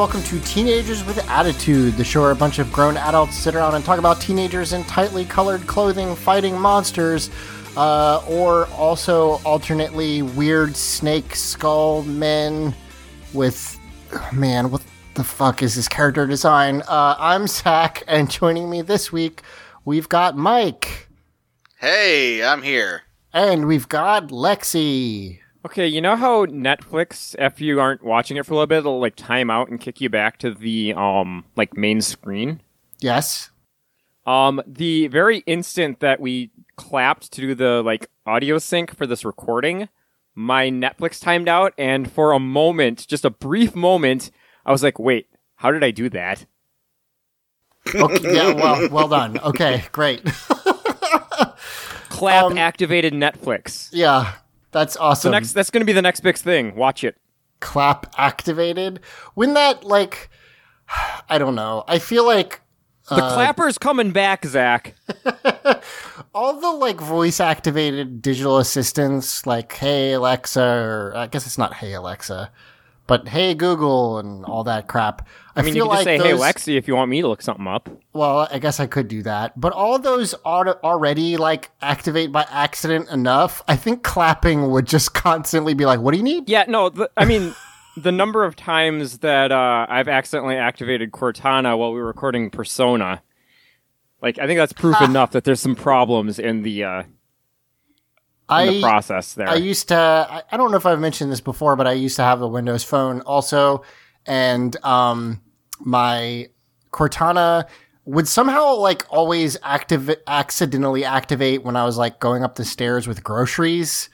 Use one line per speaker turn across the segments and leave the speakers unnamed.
Welcome to Teenagers with Attitude, the show where a bunch of grown adults sit around and talk about teenagers in tightly colored clothing fighting monsters, uh, or also alternately weird snake skull men with. Man, what the fuck is this character design? Uh, I'm Zach, and joining me this week, we've got Mike,
Hey, I'm here.
and we've got Lexi.
Okay, you know how Netflix, if you aren't watching it for a little bit, it'll like time out and kick you back to the um like main screen.
Yes?
Um, the very instant that we clapped to do the like audio sync for this recording, my Netflix timed out, and for a moment, just a brief moment, I was like, "Wait, how did I do that?"
Okay, yeah, well, well done. Okay, great.
Clap
Um,
activated Netflix.
yeah, that's awesome.
So next, that's going to be the next big thing. Watch it.
clap activated. When that like I don't know. I feel like
The uh, clapper's coming back, Zach.
all the like voice activated digital assistants like hey Alexa or I guess it's not hey Alexa, but hey Google and all that crap. I,
I mean, you can just
like
say, "Hey,
those-
Lexi," if you want me to look something up.
Well, I guess I could do that. But all those auto- already like activate by accident enough. I think clapping would just constantly be like, "What do you need?"
Yeah, no, the, I mean, the number of times that uh, I've accidentally activated Cortana while we were recording Persona, like I think that's proof enough that there's some problems in the uh, in the
I
process there.
I used to. I, I don't know if I've mentioned this before, but I used to have a Windows phone also, and um, my Cortana would somehow like always active accidentally activate when I was like going up the stairs with groceries,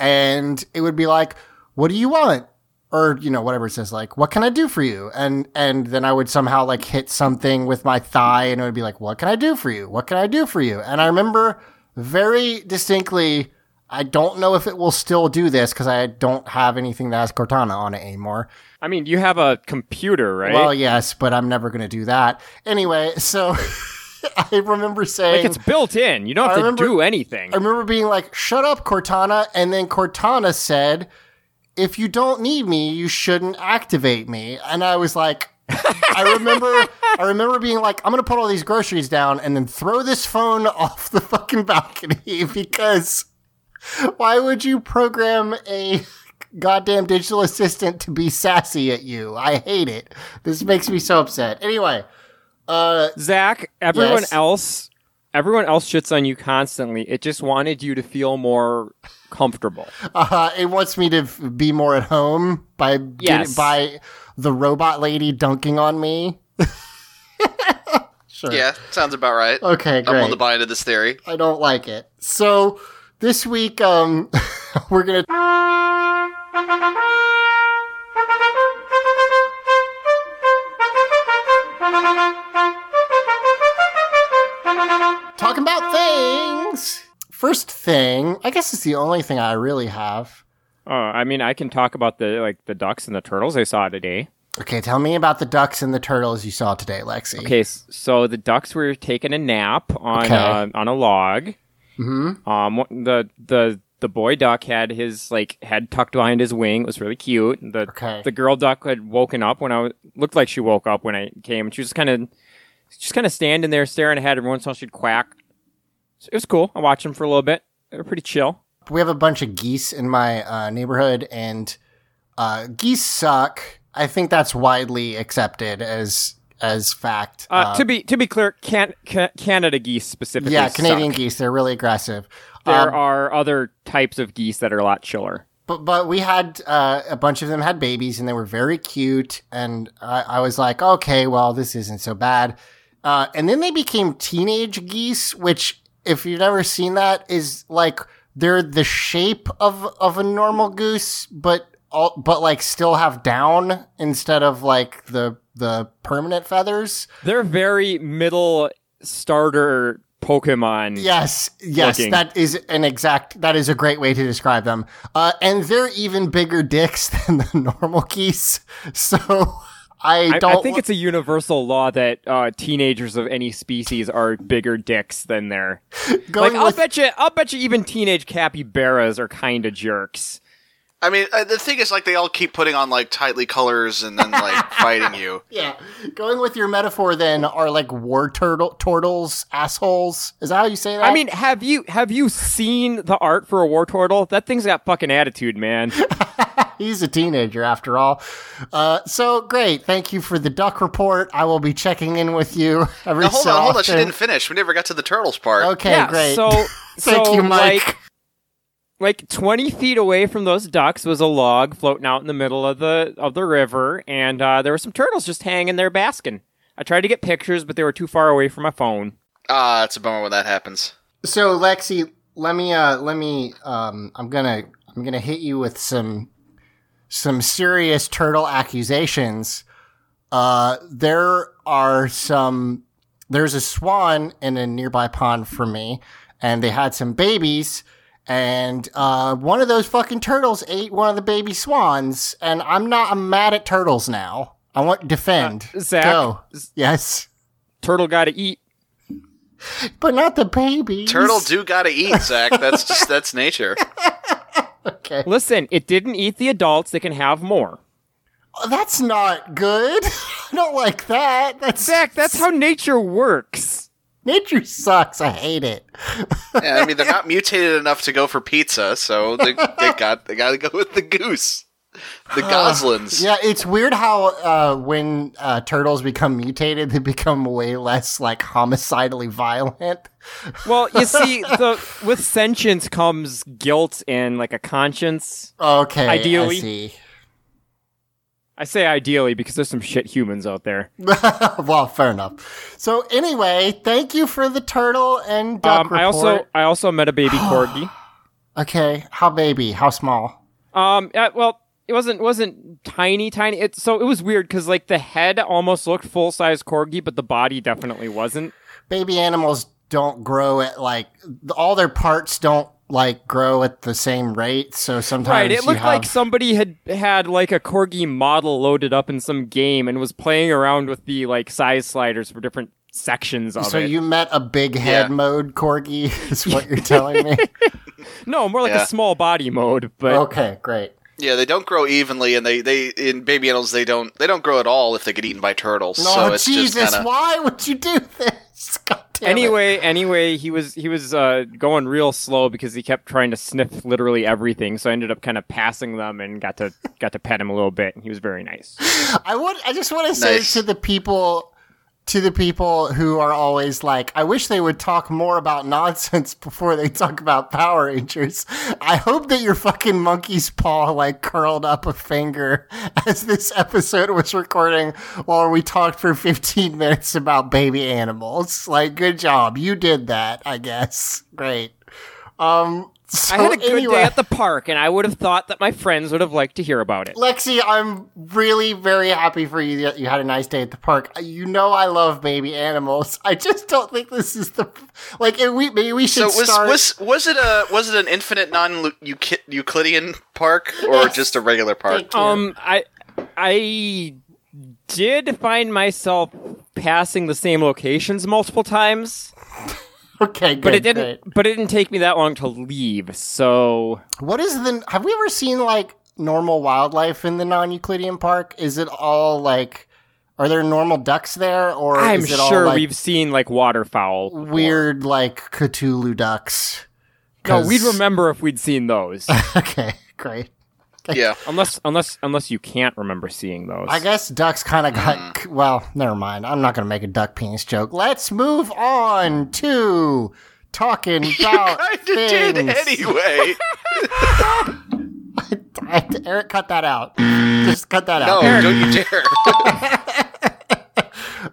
and it would be like, "What do you want?" Or you know whatever it says like what can I do for you and and then I would somehow like hit something with my thigh and it would be like what can I do for you what can I do for you and I remember very distinctly I don't know if it will still do this because I don't have anything that has Cortana on it anymore.
I mean, you have a computer, right?
Well, yes, but I'm never going to do that. Anyway, so I remember saying,
like it's built in. You don't have to do anything.
I remember being like, shut up, Cortana. And then Cortana said, if you don't need me, you shouldn't activate me. And I was like, I remember, I remember being like, I'm gonna put all these groceries down and then throw this phone off the fucking balcony because why would you program a goddamn digital assistant to be sassy at you? I hate it. This makes me so upset. Anyway, uh,
Zach, everyone
Yes?
else, everyone else shits on you constantly. It just wanted you to feel more comfortable.
uh, it wants me to f- be more at home by get-
Yes.
by the robot lady dunking on me. sure.
Yeah, sounds about right.
Okay,
I'm on the buy into this theory.
I don't like it. So this week, um, we're gonna. Talking about things. First thing, I guess it's the only thing I really have.
Uh, I mean, I can talk about the like the ducks and the turtles I saw today.
Okay, tell me about the ducks and the turtles you saw today, Lexi.
Okay, so the ducks were taking a nap on
Okay.
uh, on a log. Mm-hmm. Um, the the the boy duck had his like head tucked behind his wing. It was really cute. The
Okay.
the girl duck had woken up when I was, looked like she woke up when I came, and she was kind of just kind of standing there staring ahead. Every once in a while, she'd quack. So it was cool. I watched them for a little bit. They were pretty chill.
We have a bunch of geese in my uh, neighborhood, and uh, geese suck. I think that's widely accepted as as fact.
Uh, to be to be clear, can, ca Canada geese specifically.
yeah, Canadian
suck.
geese, they're really aggressive.
There
Um,
are other types of geese that are a lot chiller.
But but we had uh, a bunch of them had babies and they were very cute and I, I was like okay well this isn't so bad uh, and then they became teenage geese which if you've never seen that is like they're the shape of of a normal goose but all, but like still have down instead of like the the permanent feathers
They're very middle starter Pokemon.
Yes, yes,
looking.
that is an exact. That is a great way to describe them. Uh, and they're even bigger dicks than the normal geese. So I don't.
I think it's a universal law that uh, teenagers of any species are bigger dicks than their. Like I'll
with,
bet you, I'll bet you, even teenage capybaras are kind of jerks.
I mean, uh, the thing is, like, they all keep putting on like tightly colors and then like fighting you.
yeah. Going with your metaphor, then are like Wartortle turtles assholes. Is that how you say that?
I mean, have you have you seen the art for a Wartortle? That thing's got fucking attitude, man.
he's a teenager after all. Uh, so great. Thank you for the duck report. I will be checking in with you every
Now, hold
so
on, hold on. She didn't finish. We never got to the turtles part.
Okay,
yeah.
great.
So,
Thank
so
you, Mike.
like like 20 feet away from those ducks was a log floating out in the middle of the of the river and uh, there were some turtles just hanging there basking i tried to get pictures but they were too far away from my phone
Ah, it's a bummer when that happens.
So Lexi, let me uh let me um I'm gonna I'm gonna hit you with some some serious turtle accusations. Uh there are some there's a swan in a nearby pond for me, and they had some babies, and uh one of those fucking turtles ate one of the baby swans, and I'm not I'm mad at turtles now. I want defend.
Uh, Zach?
Go. Yes.
turtle gotta eat
But not the babies.
Turtle do gotta eat, Zach. That's just that's nature.
Okay.
listen it didn't eat the adults they can have more
That's not good. I don't like that. That's
zach that's how nature works
nature sucks. I hate it.
Yeah, I mean, they're not mutated enough to go for pizza, so they, they got they got to go with the goose, the goslins.
Yeah, it's weird how uh, when uh, turtles become mutated, they become way less like homicidally violent.
well you see the with sentience comes guilt and like a conscience
Okay,
Ideally.
I
say ideally because there's some shit humans out there
well, fair enough. So anyway, thank you for the turtle and duck
um, i
report.
also i also met a baby corgi
okay. How baby? How small?
Um. uh, well, it wasn't wasn't tiny, tiny. It so it was weird because like the head almost looked full size corgi, but the body definitely wasn't.
baby animals don't grow at like all their parts don't like grow at the same rate. So sometimes
Right. It
you
looked
have,
like somebody had had like a corgi model loaded up in some game and was playing around with the like size sliders for different sections of
So
it.
So you met a big head
Yeah.
mode corgi, is what you're telling me.
no, more like
Yeah.
a small body mode. But
okay, great.
Yeah, they don't grow evenly, and they, they in baby animals they don't they don't grow at all if they get eaten by turtles.
No,
so it's
Jesus,
just kind of
why would you do this? God damn it.
anyway, anyway, he was he was uh, going real slow because he kept trying to sniff literally everything. So I ended up kind of passing them and got to got to pet him a little bit. And he was very nice.
I would. I just want to say
Nice.
to the people, to the people who are always like, I wish they would talk more about nonsense before they talk about Power Rangers. I hope that your fucking monkey's paw like curled up a finger as this episode was recording while we talked for 15 minutes about baby animals. Like, good job, you did that. I guess. Great. Um. So
I had a good
anyway.
day at the park, and I would have thought that my friends would have liked to hear about it.
Lexi, I'm really very happy for you that you had a nice day at the park. You know I love baby animals. I just don't think this is the like. and We maybe we should
So was
start.
was was it a was it an infinite non Euclidean park or
Yes.
just a regular park?
Um, I, I did find myself passing the same locations multiple times,
Okay, good.
but it didn't.
great.
But it didn't take me that long to leave. So
What is the? Have we ever seen like normal wildlife in the non-Euclidean park? Is it all like? Are there normal ducks there, or
I'm
is it all
sure
like
we've seen like waterfowl. before.
weird like Cthulhu ducks?
No, we'd remember if we'd seen those.
okay, great.
Yeah.
unless, unless, unless you can't remember seeing those.
I guess ducks kind of
Mm.
got. Well, never mind. I'm not going to make a duck penis joke. Let's move on to talking about
I
things.
did anyway.
Eric, cut that out. Just cut that
No,
out.
No, don't you dare.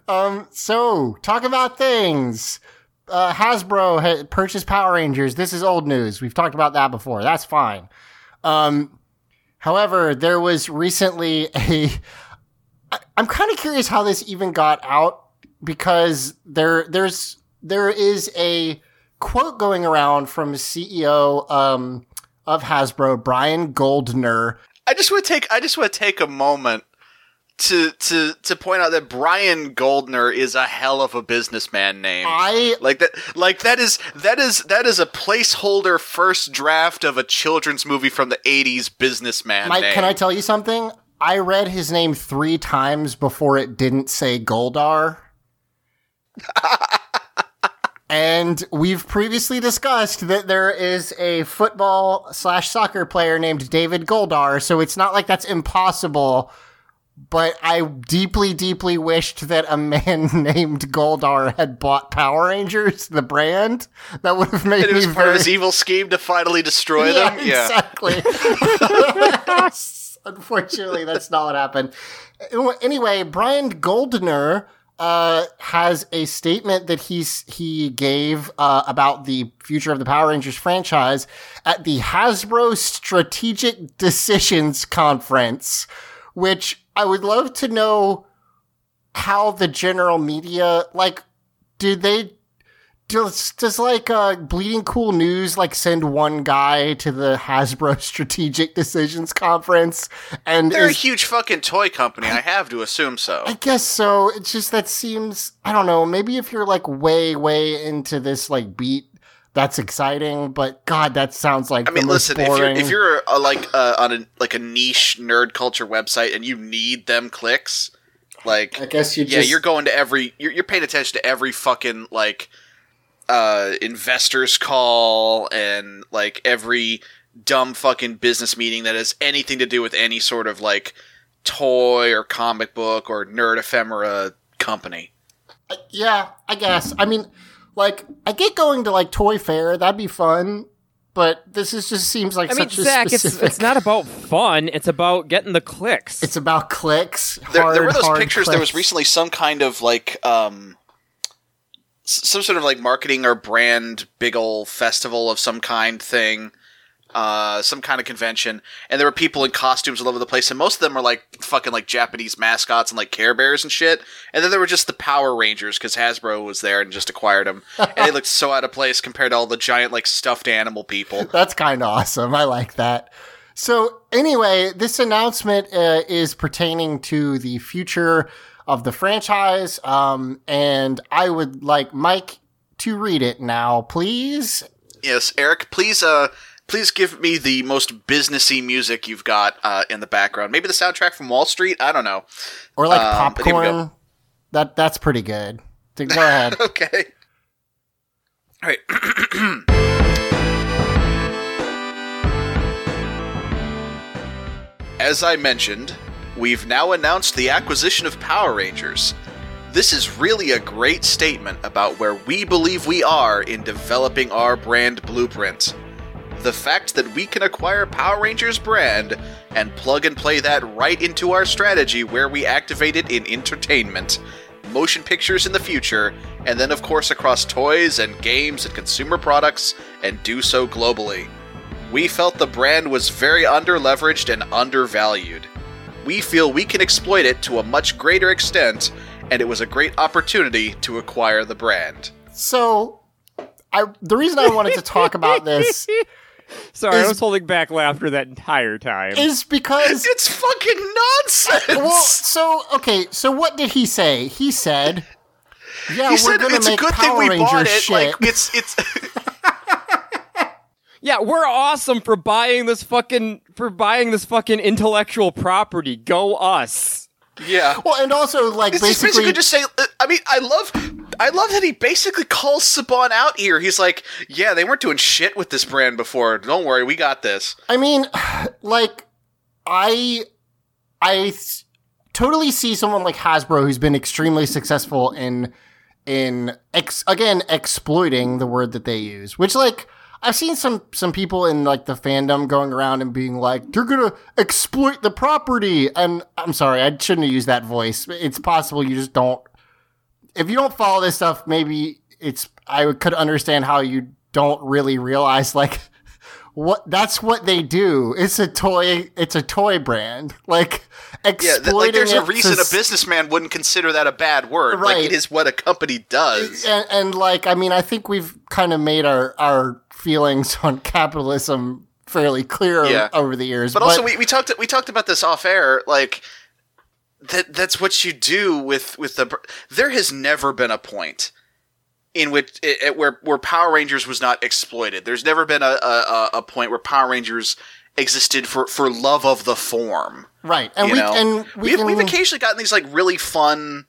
Um, so talk about things. Uh, Hasbro had purchased Power Rangers. This is old news. We've talked about that before. That's fine. Um, however, there was recently a. I'm kind of curious how this even got out because there there's there is a quote going around from CEO um, of Hasbro, Brian Goldner,
I just want to take I just want to take a moment to to to point out that Brian Goldner is a hell of a businessman name.
I
like that like that is that is that is a placeholder first draft of a children's movie from the 80s businessman
Mike,
name.
can I tell you something? I read his name three times before it didn't say Goldar. and we've previously discussed that there is a football slash soccer player named David Goldar, so it's not like that's impossible. But I deeply, deeply wished that a man named Goldar had bought Power Rangers, the brand. That would have made
it
me
was part
very
of his evil scheme to finally destroy them. Yeah.
exactly. Unfortunately, that's not what happened. Anyway, Brian Goldner uh, has a statement that he's he gave uh, about the future of the Power Rangers franchise at the Hasbro Strategic Decisions Conference, which I would love to know how the general media like. Do they does does like uh bleeding cool news like send one guy to the hasbro strategic decisions conference and
They're a huge fucking toy company. I have to assume so.
i guess so it's just that seems i don't know maybe if you're like way way into this like beat that's exciting but god that sounds like
I mean,
the most
listen. If you're
boring
if you're uh, like uh, on a like a niche nerd culture website and you need them clicks, like
i guess you
yeah,
just
you're going to every you're, you're paying attention to every fucking like uh investors call and like every dumb fucking business meeting that has anything to do with any sort of like toy or comic book or nerd ephemera company.
yeah i guess i mean like i get going to like toy fair that'd be fun but this is just seems like
I mean,
such a
Zach, it's
specific
it's not about fun. It's about getting the clicks.
It's about clicks.
There,
hard,
there were those
hard
pictures. There was recently some kind of like um, some sort of like marketing or brand big ol' festival of some kind thing, uh, some kind of convention, and there were people in costumes all over the place, and most of them were like fucking like Japanese mascots and like Care Bears and shit, and then there were just the Power Rangers because Hasbro was there and just acquired them, and they looked so out of place compared to all the giant like stuffed animal people.
That's kind of awesome. I like that. So anyway, this announcement uh, is pertaining to the future of the franchise, um, and I would like Mike to read it now, please.
Yes, Eric, please, uh, please give me the most businessy music you've got uh, in the background. Maybe the soundtrack from Wall Street. I don't know.
Or like
Um, but here we go.
popcorn. That that's pretty good. Go ahead.
Okay. All right. As I mentioned, we've now announced the acquisition of Power Rangers. This is really a great statement about where we believe we are in developing our brand blueprint. The fact that we can acquire Power Rangers brand and plug and play that right into our strategy where we activate it in entertainment, motion pictures in the future, and then, of course, across toys and games and consumer products, and do so globally. We felt the brand was very underleveraged and undervalued. We feel we can exploit it to a much greater extent, and it was a great opportunity to acquire the brand.
So, I the reason I wanted to talk about this
Sorry, I was holding back laughter that entire time.
is because
It's fucking nonsense.
well, so okay, so what did he say? He said, "Yeah,
he
we're
said
gonna
it's a
make
good
Power
thing we
Rangers
bought it.
shit."
Like it's it's
yeah, we're awesome for buying this fucking for buying this fucking intellectual property. Go us.
Yeah.
well, and also like basically,
basically just say. uh, I mean, I love, I love that he basically calls Saban out here. He's like, "Yeah, they weren't doing shit with this brand before. Don't worry, we got this."
I mean, like, I, I totally see someone like Hasbro who's been extremely successful in, in ex- again exploiting the word that they use, which like I've seen some some people in like the fandom going around and being like they're gonna exploit the property, and I'm sorry, I shouldn't have used that voice. It's possible you just don't. If you don't follow this stuff, maybe it's I could understand how you don't really realize like what that's what they do. It's a toy. It's a toy brand. Like
Yeah, th- like there's a
to
reason a businessman wouldn't consider that a bad word.
Right.
Like it is what a company does.
and, and like I mean, I think we've kind of made our our feelings on capitalism fairly clear
Yeah.
over the years.
But also, we, we talked we talked about this off air. Like that that's what you do with with the. br- There has never been a point in which it, it- where where Power Rangers was not exploited. There's never been a a, a- point where Power Rangers existed for for love of the form.
right, and we
know,
and we
we've,
can,
we've occasionally gotten these like really fun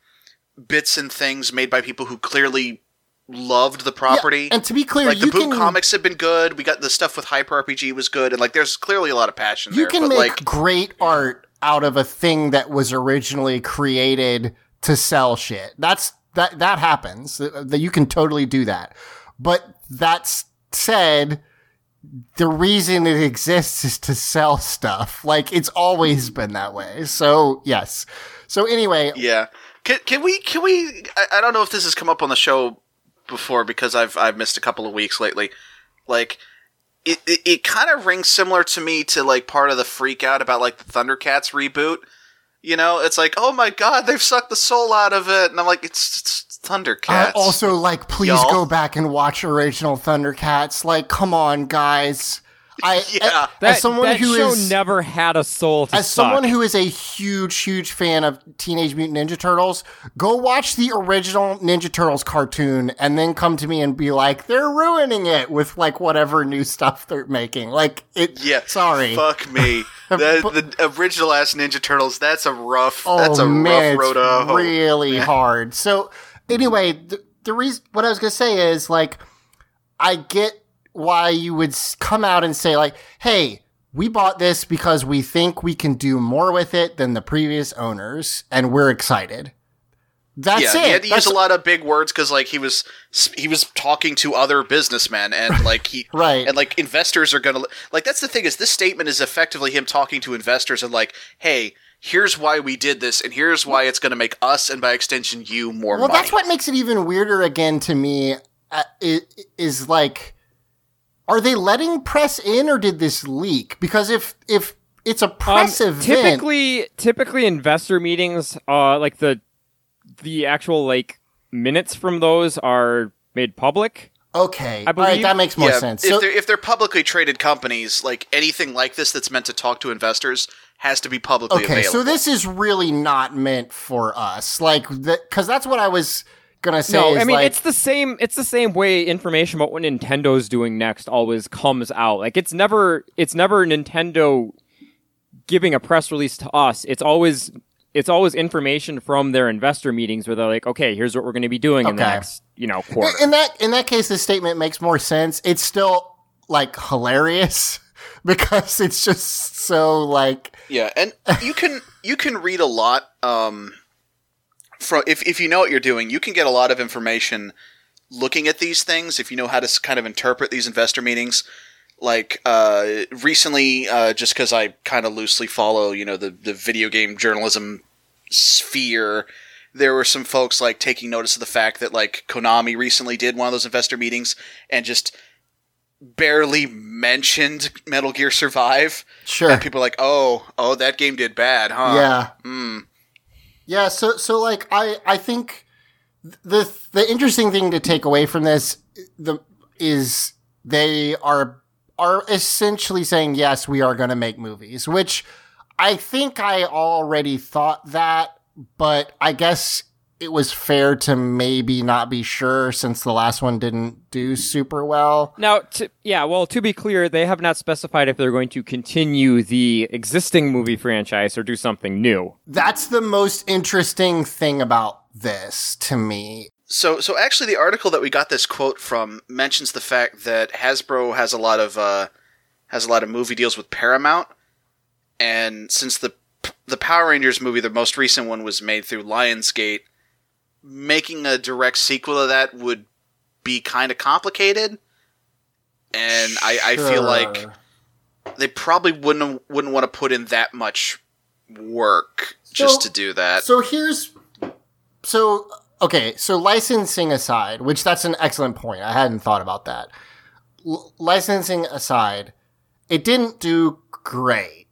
bits and things made by people who clearly loved the
yeah,
property.
and to be clear,
like the boot
can
comics have been good. We got the stuff with Hyper RPG was good, and like there's clearly a lot of passion
you
there.
can
but
make
like
great art out of a thing that was originally created to sell shit. That's that that happens. That you can totally do that. But that's said, the reason it exists is to sell stuff. Like it's always mm-hmm. been that way. So yes. So anyway,
Yeah. Can, can we? Can we? I, I don't know if this has come up on the show before because I've I've missed a couple of weeks lately. Like, it it, it kind of rings similar to me to like part of the freak out about like the Thundercats reboot. You know, it's like, oh my god, they've sucked the soul out of it, and I'm like, it's, it's Thundercats.
Also like please
Y'all.
go back and watch original Thundercats. Like, come on, guys. I
Yeah.
That,
as someone
that
who
show
is
never had a soul to
as
suck.
someone who is a huge, huge fan of Teenage Mutant Ninja Turtles, go watch the original Ninja Turtles cartoon and then come to me and be like, they're ruining it with like whatever new stuff they're making. Like it.
Yeah.
Sorry.
Fuck me. The, the original ass Ninja Turtles. That's a rough.
Oh
that's a
man,
rough road uh,
it's
hoe.
really hard. So anyway, the, the reason what I was gonna say is like, I get why you would come out and say like, "Hey, we bought this because we think we can do more with it than the previous owners, and we're excited." That's
yeah,
it.
he had to
That's-
use a lot of big words because like he was he was talking to other businessmen and like he
Right.
and like investors are gonna like that's the thing is this statement is effectively him talking to investors and like hey here's why we did this and here's why it's gonna make us and by extension you more
Well,
money.
that's what makes it even weirder again to me. Uh, i- is like, are they letting press in, or did this leak? Because if if it's a
Um,
press event,
typically, typically investor meetings, uh, like the the actual like minutes from those are made public.
okay,
I
all right,
believe-
that makes more
yeah,
sense.
if
So,
they're if they're publicly traded companies, like anything like this that's meant to talk to investors has to be publicly
okay,
available.
so this is really not meant for us, like because that's what I was gonna say.
No,
is
I mean
like,
it's the same. It's the same way information about what Nintendo's doing next always comes out. Like it's never, it's never Nintendo giving a press release to us. It's always, it's always information from their investor meetings where they're like, okay, here's what we're going to be doing in the next, you know, quarter.
in that in that case, the statement makes more sense. It's still like hilarious because it's just so like
Yeah, and you can you can read a lot um from if if you know what you're doing, you can get a lot of information looking at these things if you know how to kind of interpret these investor meetings. Like uh recently uh just cuz I kind of loosely follow, you know, the the video game journalism sphere, there were some folks like taking notice of the fact that like Konami recently did one of those investor meetings and just barely mentioned Metal Gear Survive.
sure.
And people are like, oh, oh, that game did bad, huh?
Yeah.
Hmm.
Yeah, so so like I I think the the interesting thing to take away from this the is they are are essentially saying, yes, we are going to make movies, which I think I already thought that, but I guess it was fair to maybe not be sure since the last one didn't do super well.
Now, to, yeah, well, to be clear, they have not specified if they're going to continue the existing movie franchise or do something new.
That's the most interesting thing about this to me.
So, so actually, the article that we got this quote from mentions the fact that Hasbro has a lot of uh, has a lot of movie deals with Paramount, and since the the Power Rangers movie, the most recent one, was made through Lionsgate, making a direct sequel of that would be kind of complicated, and I, I feel like they probably wouldn't wouldn't want to put in that much work just to do that.
So here's so okay, so licensing aside, which that's an excellent point. I hadn't thought about that. L- licensing aside, it didn't do great.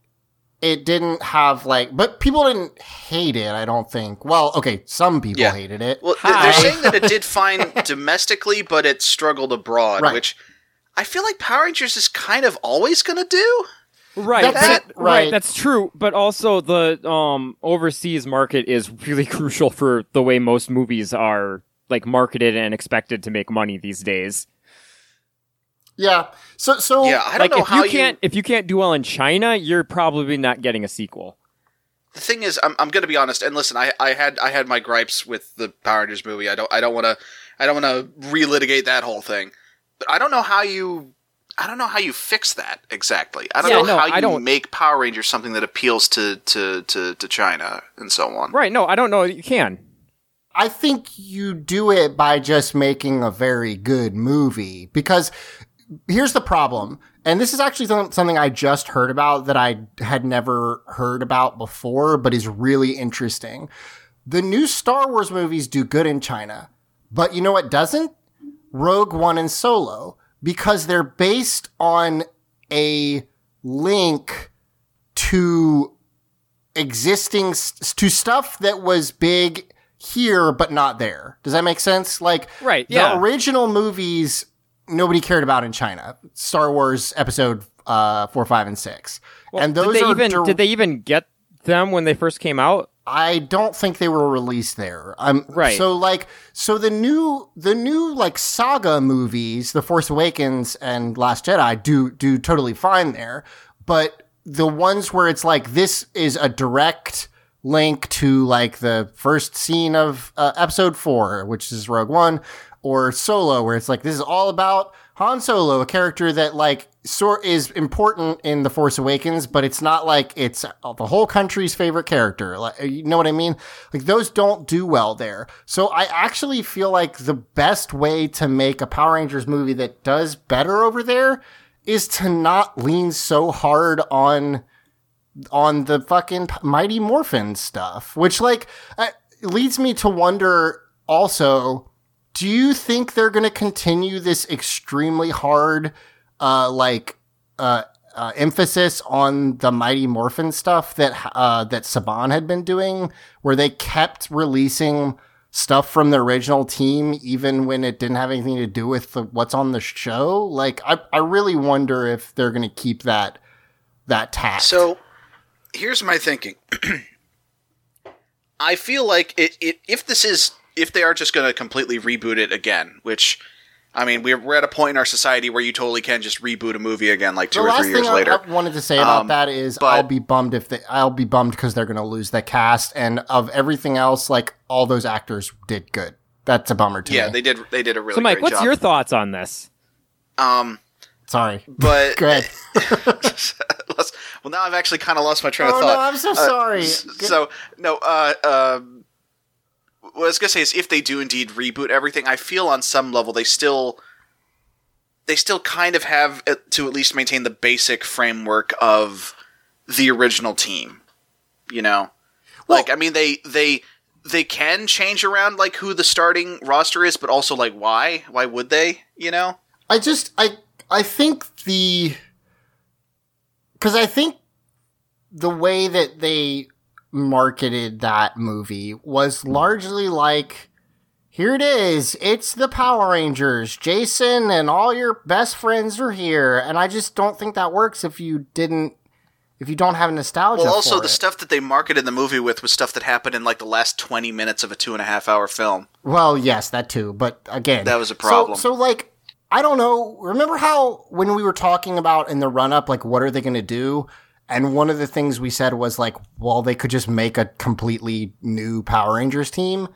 It didn't have like, but people didn't hate it. I don't think. Well, okay, some people
Yeah.
hated it.
Well,
Hi.
they're saying that it did fine domestically, but it struggled abroad,
Right.
which I feel like Power Rangers is kind of always going to do.
Right,
That's
but-
it, right.
That's true, but also the um overseas market is really crucial for the way most movies are like marketed and expected to make money these days.
Yeah. So so
Yeah, I don't
like
know
if
how
you can't if you can't do well in China, you're probably not getting a sequel.
The thing is, I'm, I'm going to be honest, and listen, I, I had I had my gripes with the Power Rangers movie. I don't I don't want to I don't want to relitigate that whole thing, but I don't know how you. I don't know how you fix that exactly. I don't
Yeah,
know
no,
how
I
you
don't-
make Power Rangers something that appeals to, to, to, to China and so on.
Right? No, I don't know. You can.
I think you do it by just making a very good movie because here's the problem. And this is actually something I just heard about that I had never heard about before, but is really interesting. The new Star Wars movies do good in China, but you know what doesn't? Rogue One and Solo, because they're based on a link to existing to stuff that was big here but not there. Does that make sense? Like
Right,
the
yeah.
original movies nobody cared about in China. Star Wars episode uh 4, 5 and 6. and those
did they
are
even
dir-
did they even get them when they first came out?
I don't think they were released there. Um,
Right.
So like, so the new, the new like saga movies, The Force Awakens and Last Jedi do, do totally fine there. But the ones where it's like, this is a direct link to like the first scene of uh, episode four, which is Rogue One or Solo, where it's like, this is all about Han Solo, a character that like sort is important in The Force Awakens, but it's not like it's the whole country's favorite character. Like, you know what I mean? Like those don't do well there. So I actually feel like the best way to make a Power Rangers movie that does better over there is to not lean so hard on on the fucking Mighty Morphin stuff, which like uh, leads me to wonder also, do you think they're going to continue this extremely hard, uh, like, uh, uh, emphasis on the Mighty Morphin stuff that, uh, that Saban had been doing, where they kept releasing stuff from the original team, even when it didn't have anything to do with the, what's on the show? Like, I, I really wonder if they're going to keep that, that tact.
So here's my thinking. I feel like it, it if this is if they are just going to completely reboot it again, which I mean we're we're at a point in our society where you totally can just reboot a movie again like two
the
or three years
thing I-
later.
I, wanted to say about
Um,
that is
but-
I'll be bummed if they I'll be bummed because they're going to lose the cast and of everything else like all those actors did good. That's a bummer to
yeah,
me.
they did they did a really good job.
So, Mike,
great
what's
job.
your thoughts on this?
um
Sorry.
but
Go ahead.
Well now I've actually kind of lost my train
Oh
of
no,
thought.
I'm so
Uh,
sorry.
s- So no, uh, um, what I was gonna say is if they do indeed reboot everything, I feel on some level they still they still kind of have uh, to at least maintain the basic framework of the original team. You know, like I mean they they they can change around like who the starting roster is, but also like why? Why would they? You know?
I just I I think the because I think the way that they marketed that movie was largely like here it is. It's the Power Rangers. Jason and all your best friends are here. And I just don't think that works if you didn't, if you don't have nostalgia.
Well, also the
it.
stuff that they marketed the movie with was stuff that happened in like the last twenty minutes of a two and a half hour film.
Well, yes, that too. But again,
That was a
so-
problem.
So, like, I don't know. Remember how when we were talking about in the run up, like, what are they going to do? And one of the things we said was like, well, they could just make a completely new Power Rangers team.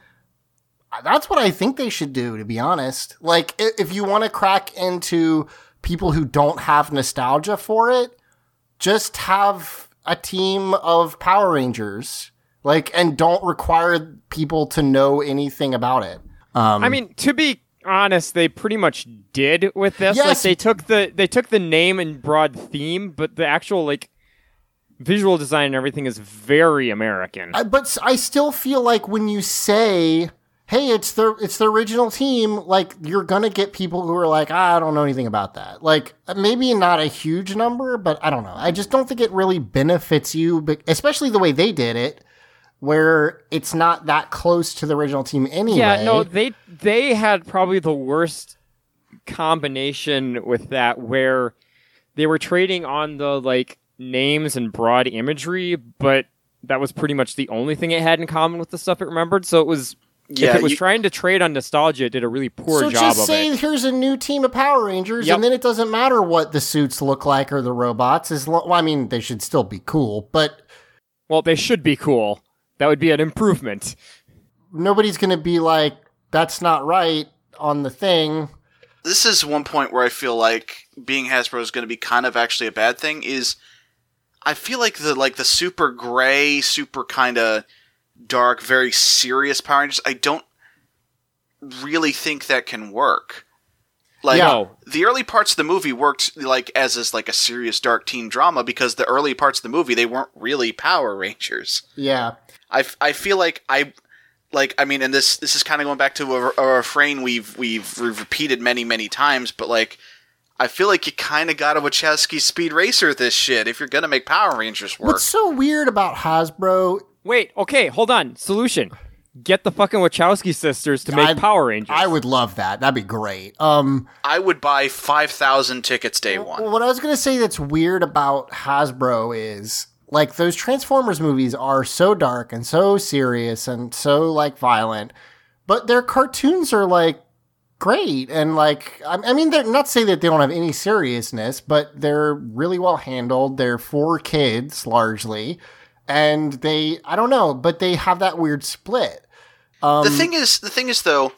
That's what I think they should do, to be honest. Like, if you want to crack into people who don't have nostalgia for it, just have a team of Power Rangers. Like, and don't require people to know anything about it. Um,
I mean, to be honest, they pretty much did with this. Like
Yes.
they took the they took the name and broad theme, but the actual like visual design and everything is very American.
I, but I still feel like when you say, "Hey, it's the it's the original team," like you're gonna get people who are like, ah, "I don't know anything about that." Like maybe not a huge number, but I don't know. I just don't think it really benefits you, but especially the way they did it, where it's not that close to the original team anyway.
yeah, no, they they had probably the worst combination with that where they were trading on the like names and broad imagery, but that was pretty much the only thing it had in common with the stuff it remembered. So it was
Yeah,
if it was
you-
trying to trade on nostalgia, it did a really poor job.
so
job
just
of
say
it.
here's a new team of Power Rangers,
Yep.
and then it doesn't matter what the suits look like or the robots. As lo- well, I mean, they should still be cool, but
Well, they should be cool. That would be an improvement.
nobody's going to be like, that's not right on the thing.
this is one point where I feel like being Hasbro is going to be kind of actually a bad thing. Is I feel like the like the super gray, super kind of dark, very serious Power Rangers. I don't really think that can work. Like
No.
the early parts of the movie worked like as as like a serious dark teen drama because the early parts of the movie they weren't really Power Rangers.
Yeah.
I, I feel like I like I mean and this this is kind of going back to a, a refrain we've we've we've repeated many many times but like I feel like you kind of got a Wachowski Speed Racer this shit if you're gonna make Power Rangers work.
What's so weird about Hasbro?
Wait, okay, hold on. Solution. Get the fucking Wachowski sisters to make
I'd-
Power Rangers.
I would love that. That'd be great. Um,
I would buy five thousand tickets day one.
what I was going to say that's weird about Hasbro is like those Transformers movies are so dark and so serious and so like violent, but their cartoons are like great and like I, I mean they're not to say that they don't have any seriousness, but they're really well handled. They're for kids largely, and they I don't know, but they have that weird split. Um,
the thing is, the thing is though,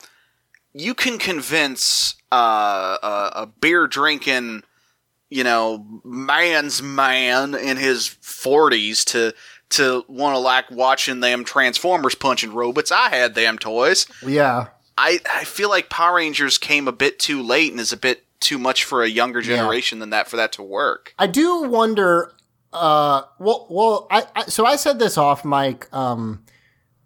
you can convince uh, a, a beer drinking, you know, man's man in his forties to to want to like watching them Transformers punching robots. I had them toys.
yeah.
I I feel like Power Rangers came a bit too late and is a bit too much for a younger generation than that for that to work.
I do wonder. Uh, well, well, I, I so I said this off mic, um,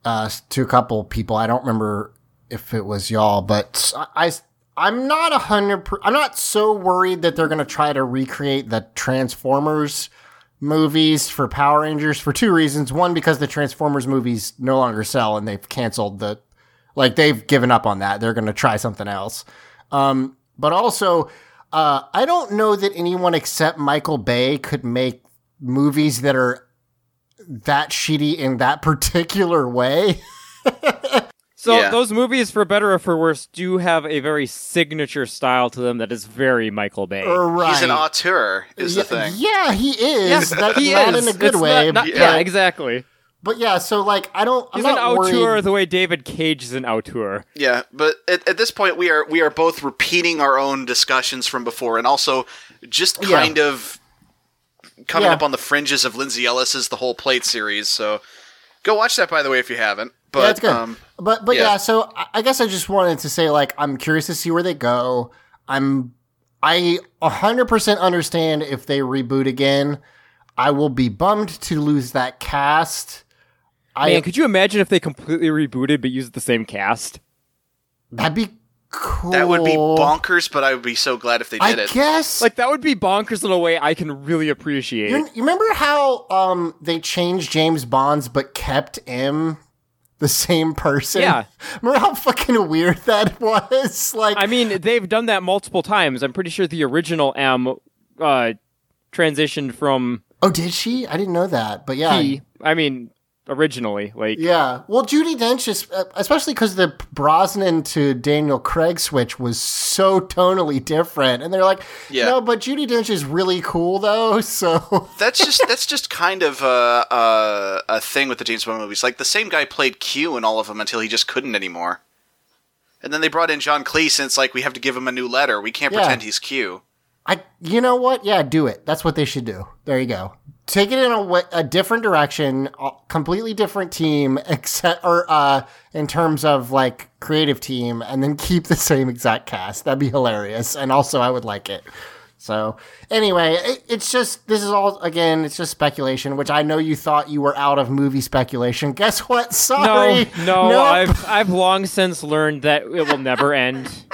uh, to a couple people. I don't remember if it was y'all, but I, I am not a hundred. I'm not so worried that they're gonna try to recreate the Transformers movies for Power Rangers for two reasons. One, because the Transformers movies no longer sell and they've canceled the, like they've given up on that. They're gonna try something else. Um, but also, uh, I don't know that anyone except Michael Bay could make movies that are that shitty in that particular way.
so
Yeah.
those movies, for better or for worse, do have a very signature style to them that is very Michael Bay.
right.
He's an auteur, is
yeah,
the thing.
Yeah, he is.
Yes,
That-
he
not
is.
in a good
It's
way.
not- not-
but,
yeah, exactly.
But yeah, so like I don't. I'm
He's an
not
auteur
worried.
the way David Cage is an auteur.
Yeah, but at, at this point we are we are both repeating our own discussions from before, and also just
Yeah.
kind of coming
Yeah.
up on the fringes of Lindsay Ellis's The Whole Plate series. So go watch that, by the way, if you haven't. But
yeah, it's good.
Um,
but but yeah.
yeah.
so I- I guess I just wanted to say like I'm curious to see where they go. I'm I 100% understand if they reboot again. I will be bummed to lose that cast. I
Man, could you imagine if they completely rebooted but used the same cast?
that'd be cool.
that would be bonkers, but I would be so glad if they
I
did it.
guess
Like that would be bonkers in a way I can really appreciate.
You, you remember how um they changed James Bonds but kept M? the same person.
Yeah.
Remember how fucking weird that was? Like,
I mean, they've done that multiple times. I'm pretty sure the original M uh, transitioned from
oh, did she? I didn't know that. But yeah,
I mean, originally, like
Yeah, well, Judi Dench is uh, especially because the Brosnan to Daniel Craig switch was so tonally different, and they're like,
Yeah.
no, but Judi Dench is really cool though. So
That's just that's just kind of a, a a thing with the James Bond movies. Like the same guy played Q in all of them until he just couldn't anymore. And then they brought in John Cleese, and it's like we have to give him a new letter. We can't
Yeah.
pretend he's Q.
I, you know what? Yeah, do it. That's what they should do. There you go. Take it in a, wa- a different direction, a completely different team, except or uh, in terms of like creative team, and then keep the same exact cast. That'd be hilarious, and also I would like it. So anyway, it, it's just this is all again. It's just speculation, which I know you thought you were out of movie speculation. Guess what?
no,
Sorry,
no.
Nope.
I've I've long since learned that it will never end.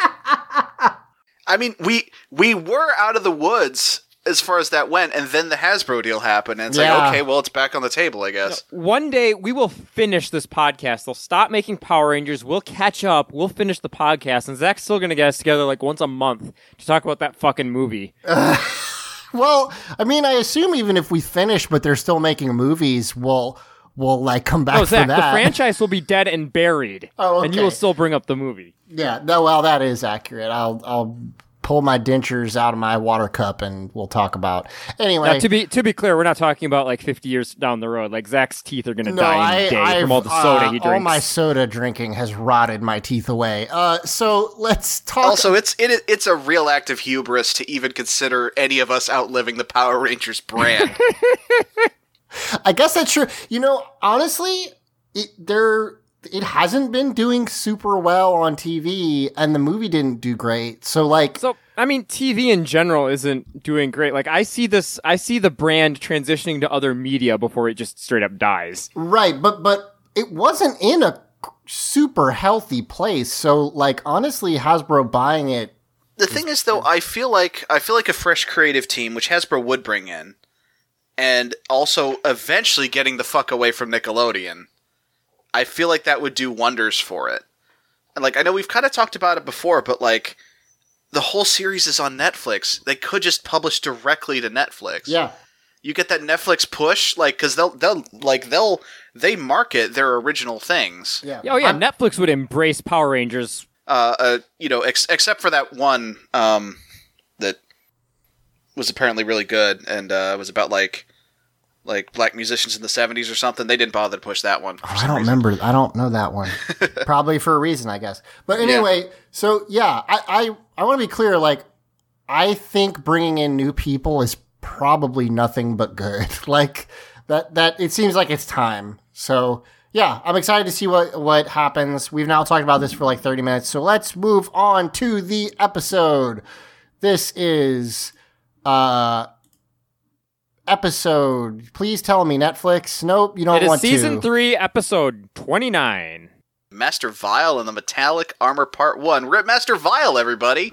I mean, we we were out of the woods as far as that went, and then the Hasbro deal happened, and it's
Yeah.
like, okay, well, it's back on the table, I guess.
One day we will finish this podcast. They'll stop making Power Rangers. We'll catch up. We'll finish the podcast, and Zach's still gonna get us together like once a month to talk about that fucking movie.
Well, I mean, I assume even if we finish, but they're still making movies, we'll we'll like come back
Oh,
for
Zach, the franchise will be dead and buried,
Oh, okay.
and you will still bring up the movie.
Yeah, no, well, that is accurate. I'll I'll pull my dentures out of my water cup and we'll talk about. Anyway,
Now, to be to be clear, we're not talking about like 50 years down the road. Like Zach's teeth are gonna
no,
die in
I,
a day
I've,
from all the soda
uh,
he
all my soda drinking has rotted my teeth away. Uh, so let's talk.
Also, it's it, it's a real act of hubris to even consider any of us outliving the Power Rangers brand.
I guess that's true. You know, honestly, it there it hasn't been doing super well on TV, and the movie didn't do great. So like,
So I mean, TV in general isn't doing great. Like I see this, I see the brand transitioning to other media before it just straight up dies.
Right, but but it wasn't in a super healthy place. So like honestly, Hasbro buying it.
the thing is, though, I feel like I feel like a fresh creative team, which Hasbro would bring in, and also eventually getting the fuck away from Nickelodeon. I feel like that would do wonders for it. And like, I know we've kind of talked about it before, but like, the whole series is on Netflix. They could just publish directly to Netflix.
Yeah,
you get that Netflix push, like, because they'll they'll like they'll they market their original things.
yeah.
Oh yeah,
I'm-
Netflix would embrace Power Rangers.
uh, uh you know, ex- except for that one um that was apparently really good and uh was about like like black musicians in the 70s or something. They didn't bother to push that one. for
I don't
reason.
remember. I don't know that one. Probably for a reason, I guess. But anyway, so yeah, I I, I want to be clear. Like, I think bringing in new people is probably nothing but good. like that that it seems like it's time. So yeah, I'm excited to see what what happens. We've now talked about this for like 30 minutes, so let's move on to the episode. This is uh episode. Please tell me Netflix. Nope, you don't want to.
It is
want
season
to.
three, episode twenty-nine.
Master Vile and the Metallic Armor Part 1. Rip Master Vile, everybody.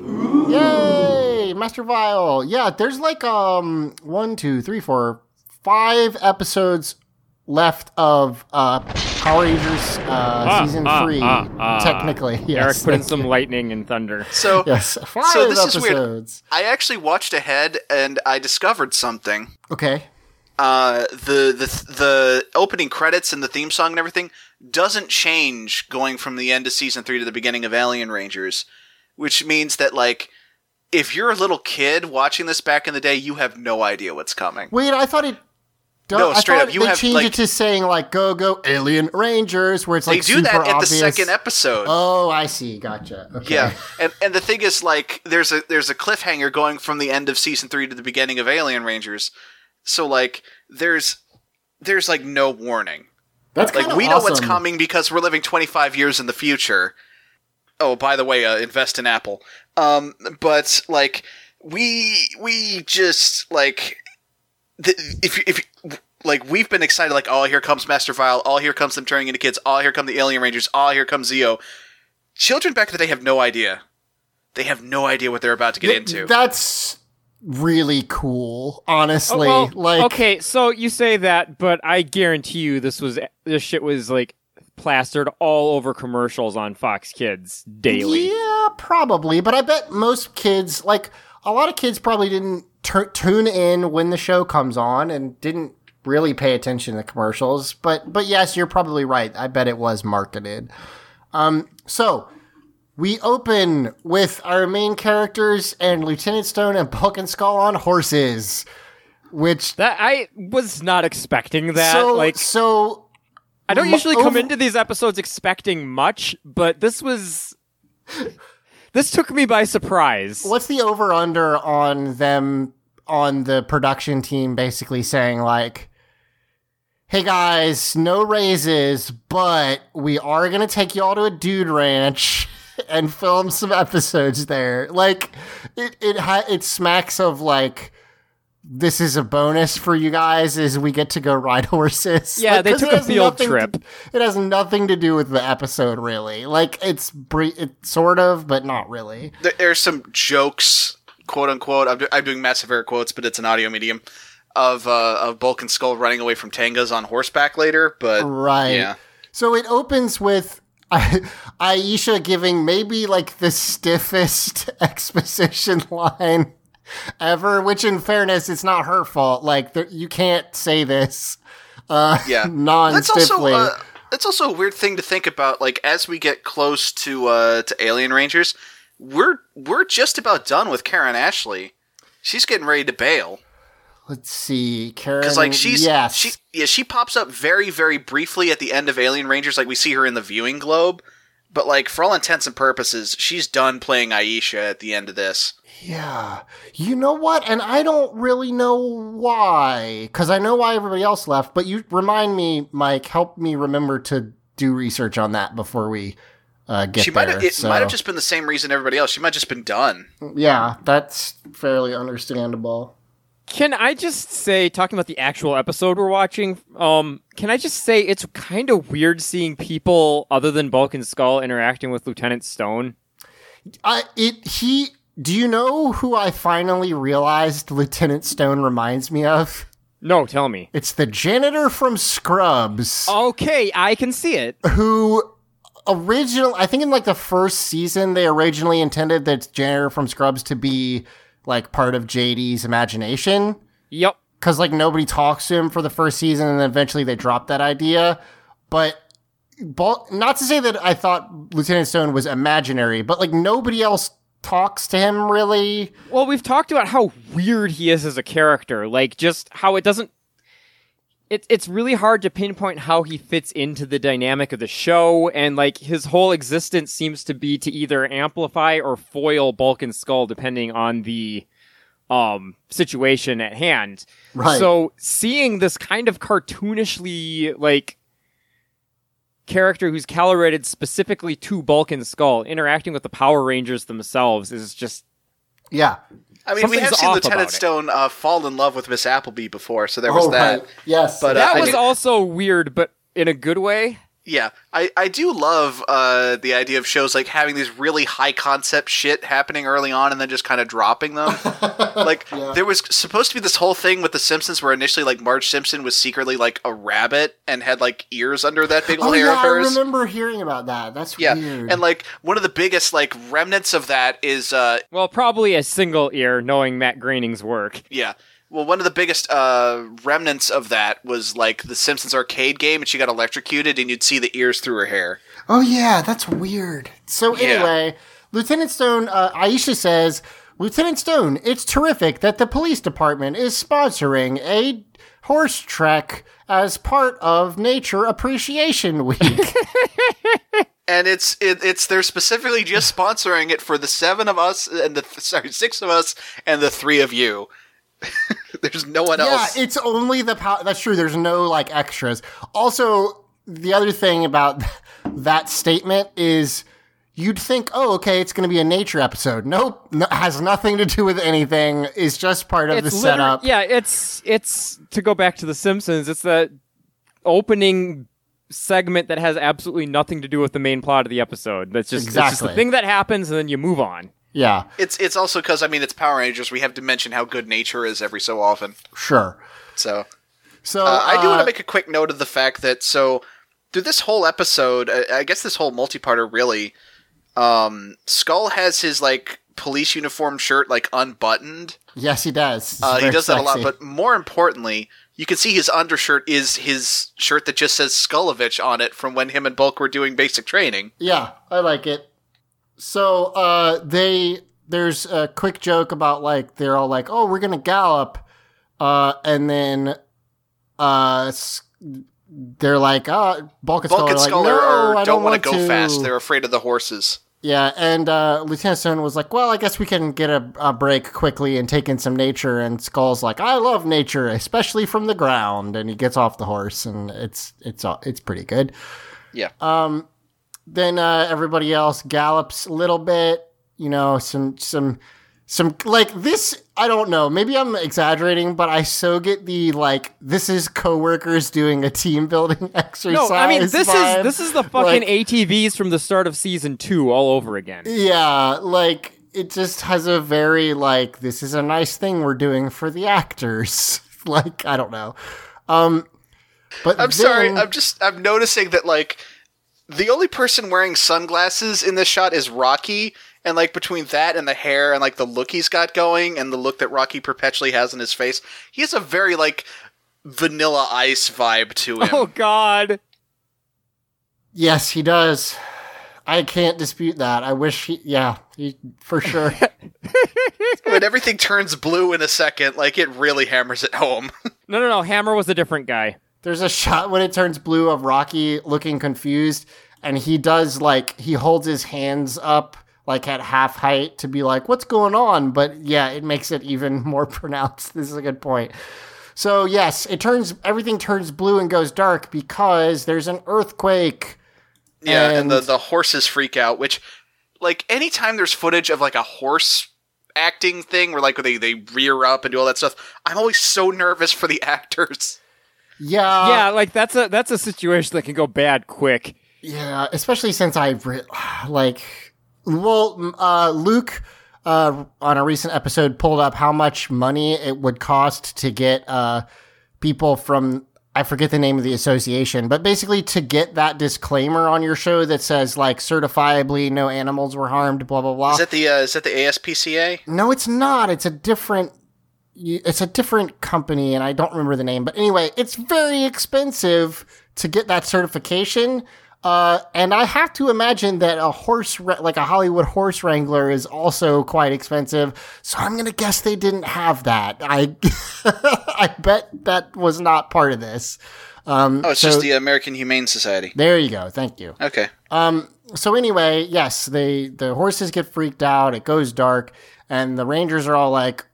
Yay, Master Vile. Yeah, there's like um one, two, three, four, five episodes left of uh Power Rangers uh season
ah,
three.
ah, ah.
technically, yes.
Eric put in some lightning and thunder.
So
Yes, five
So this is weird.
episodes.
I actually watched ahead and I discovered something.
Okay.
uh, the the the opening credits and the theme song and everything doesn't change going from the end of season three to the beginning of Alien Rangers, which means that like if you're a little kid watching this back in the day, you have no idea what's coming.
Wait, I thought it. Do-
No, straight up, you
they
have,
changed
like-
it to saying like "Go Go Alien Rangers," where it's like
They
do
that in
obvious.
the second episode.
Oh, I see. Gotcha. Okay.
Yeah, and and the thing is, like, there's a there's a cliffhanger going from the end of season three to the beginning of Alien Rangers, so like there's there's like no warning.
That's
Like we know what's coming because we're living 25 years in the future. Oh, by the way, uh, invest in Apple. Um, but like we we just like th- if if like we've been excited like oh here comes Master Vile, oh here comes them turning into kids, oh here come the Alien Rangers, oh here comes Zeo. Children back in the day have no idea. They have no idea what they're about to get
Th-
into.
That's really cool, honestly.
Oh, well,
like,
okay, so you say that, but I guarantee you this was this shit was like plastered all over commercials on Fox Kids daily.
Yeah, probably. But I bet most kids, like a lot of kids, probably didn't tur tune in when the show comes on and didn't really pay attention to commercials. But but yes, you're probably right. I bet it was marketed. Um, so we open with our main characters and Lieutenant Stone and Bulk and Skull on horses, which
That I was not expecting that.
so
like
so
I don't usually come
over-
into these episodes expecting much, but this was this took me by surprise.
What's the over under on them on the production team basically saying like Hey guys, no raises, but we are gonna take y'all to a dude ranch and film some episodes there. Like it it ha- it smacks of like this is a bonus for you guys is we get to go ride horses.
Yeah,
Like,
they
'cause
took a field trip.
to- it has nothing to do with the episode really. Like it's bre- it sort of, but not really.
There, there's some jokes, quote unquote. I'm, do- I'm doing massive air quotes, but it's an audio medium of uh, of Bulk and Skull running away from Tengas on horseback later. But
Right.
yeah,
So it opens with Aisha giving maybe like the stiffest exposition line ever, which in fairness, it's not her fault. Like, there, you can't say this uh,
yeah.
Non-stiffly.
also uh, that's also a weird thing to think about. Like as we get close to uh, to Alien Rangers, we're we're just about done with Karen Ashley. She's getting ready to bail
Let's see, Karen.
because like she's
yes.
she yeah she pops up very very briefly at the end of Alien Rangers. Like we see her in the viewing globe, but like for all intents and purposes, she's done playing Aisha at the end of this.
Yeah. You know what? And I don't really know why. Because I know why everybody else left, but you remind me, Mike, help me remember to do research on that before we uh, get
she
there.
might have it
So,
might have just been the same reason everybody else. She might have just been done.
Yeah, that's fairly understandable.
Can I just say, talking about the actual episode we're watching, um, can I just say it's kind of weird seeing people other than Bulk and Skull interacting with Lieutenant Stone?
I it he. Do you know who I finally realized Lieutenant Stone reminds me of?
No, tell me.
It's the janitor from Scrubs.
Okay, I can see it.
who original I think in like the first season they originally intended that janitor from Scrubs to be like part of JD's imagination
Yep.
cuz like nobody talks to him for the first season and then eventually they dropped that idea but not to say that I thought Lieutenant Stone was imaginary but like nobody else talks to him really
Well, we've talked about how weird he is as a character, like just how it doesn't. It, it's really hard to pinpoint how he fits into the dynamic of the show, and like his whole existence seems to be to either amplify or foil Bulk and Skull, depending on the um situation at hand.
Right.
So seeing this kind of cartoonishly like character who's calibrated specifically to Bulk and Skull interacting with the Power Rangers themselves is just
yeah
I mean, we have seen
off
Lieutenant. Stone uh, fall in love with Miss Appleby before, so there was
oh
that.
right yes
But, uh,
that
I
was
do-
also weird, but in a good way.
Yeah, I, I do love uh, the idea of shows like having these really high concept shit happening early on and then just kind of dropping them. like there was supposed to be this whole thing with the Simpsons where initially like Marge Simpson was secretly like a rabbit and had like ears under that big
oh
old hair
yeah
of
I remember hearing about that that's
yeah,
weird
and like one of the biggest like remnants of that is uh
Well, probably a single ear, knowing Matt Groening's work.
yeah. Well, one of the biggest uh, remnants of that was like the Simpsons arcade game, and she got electrocuted, and you'd see the ears through her hair.
Oh yeah, that's weird. So
Yeah.
anyway, Lieutenant Stone, uh, Aisha says, Lieutenant Stone, it's terrific that the police department is sponsoring a horse trek as part of Nature Appreciation Week.
and it's it, it's they're specifically just sponsoring it for the seven of us and the sorry six of us and the three of you. There's no one else.
yeah, it's only the power. that's true. There's no like extras. Also, the other thing about that statement is. You'd think, oh, okay, it's going to be a nature episode. Nope, no, has nothing to do with anything. Is just part of the
liter-
setup.
Yeah, it's it's to go back to The Simpsons. It's the opening segment that has absolutely nothing to do with the main plot of the episode. That's just it's just
Exactly.
the thing that happens, and then you move on.
Yeah.
it's it's also because I mean it's Power Rangers. We have to mention how good nature is every so often.
Sure.
So
So
uh, I do want
uh,
to make a quick note of the fact that so through this whole episode, I, I guess this whole multi-parter really, um, Skull has his like police uniform shirt like unbuttoned.
Yes, he does.
Uh, he does that a lot, but more importantly, you can see his undershirt is his shirt that just says Skullovich on it from when him and Bulk were doing basic training.
Yeah, I like it. So uh they there's a quick joke about like they're all like, "Oh, we're to gallop." Uh and then uh they're like, "Uh, Bulk and Skull,
Bulk
are
and
like,
Skull
no, I
don't
want
to go fast. They're afraid of the horses.
Yeah, and uh, Lieutenant Stone was like, "Well, I guess we can get a, a break quickly and take in some nature." And Skull's like, "I love nature, especially from the ground." And he gets off the horse, and it's it's it's pretty good.
Yeah.
Then uh, everybody else gallops a little bit. You know, some some some like this. I don't know. Maybe I'm exaggerating, but I so get the like this is coworkers doing a team building exercise.
No, I mean this
vibe.
is this is the fucking
Like-
ATVs from the start of season two all over again.
Yeah, like it just has a very like this is a nice thing we're doing for the actors. like I don't know. Um but
I'm sorry. I'm just I'm noticing that like the only person wearing sunglasses in this shot is Rocky, and like between that and the hair and like the look he's got going and the look that Rocky perpetually has in his face, he has a very like vanilla ice vibe to him.
Oh God!
yes, he does. I can't dispute that. I wish he yeah, he, for sure.
when everything turns blue in a second, like it really hammers it home.
No, no, no. Hammer was a different guy.
There's a shot when it turns blue of Rocky looking confused and he does like he holds his hands up like at half height to be like what's going on? But yeah it makes it even more pronounced. This is a good point. So yes it turns everything turns blue and goes dark because there's an earthquake.
Yeah, and, the the horses freak out, which like anytime there's footage of like a horse acting thing where like they they rear up and do all that stuff, I'm always so nervous for the actors.
Yeah
yeah, like that's a that's a situation that can go bad quick.
Yeah, especially since I re- like well, uh, Luke uh, on a recent episode pulled up how much money it would cost to get uh, people from I forget the name of the association, but basically to get that disclaimer on your show that says like certifiably no animals were harmed, blah blah blah.
Is that the uh, is that the ASPCA?
No, it's not. It's a different. It's a different company, and I don't remember the name. But anyway, it's very expensive to get that certification. Uh, and I have to imagine that a horse, like a Hollywood horse wrangler, is also quite expensive. So I'm gonna guess they didn't have that. I, I bet that was not part of this. Um,
Oh, it's
so-
just the American Humane Society.
There you go. Thank you.
Okay. Um.
so anyway, yes, they the horses get freaked out. It goes dark, and the rangers are all like,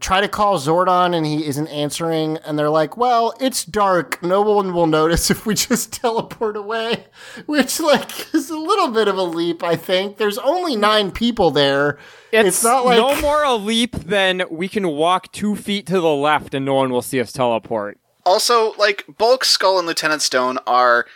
try to call Zordon, and he isn't answering. And they're like, "Well, it's dark. No one will notice if we just teleport away." Which, like, is a little bit of a leap. I think there's only nine people there.
It's,
not like
no more a leap than we can walk two feet to the left and no one will see us teleport.
Also, like Bulk, Skull, and Lieutenant Stone are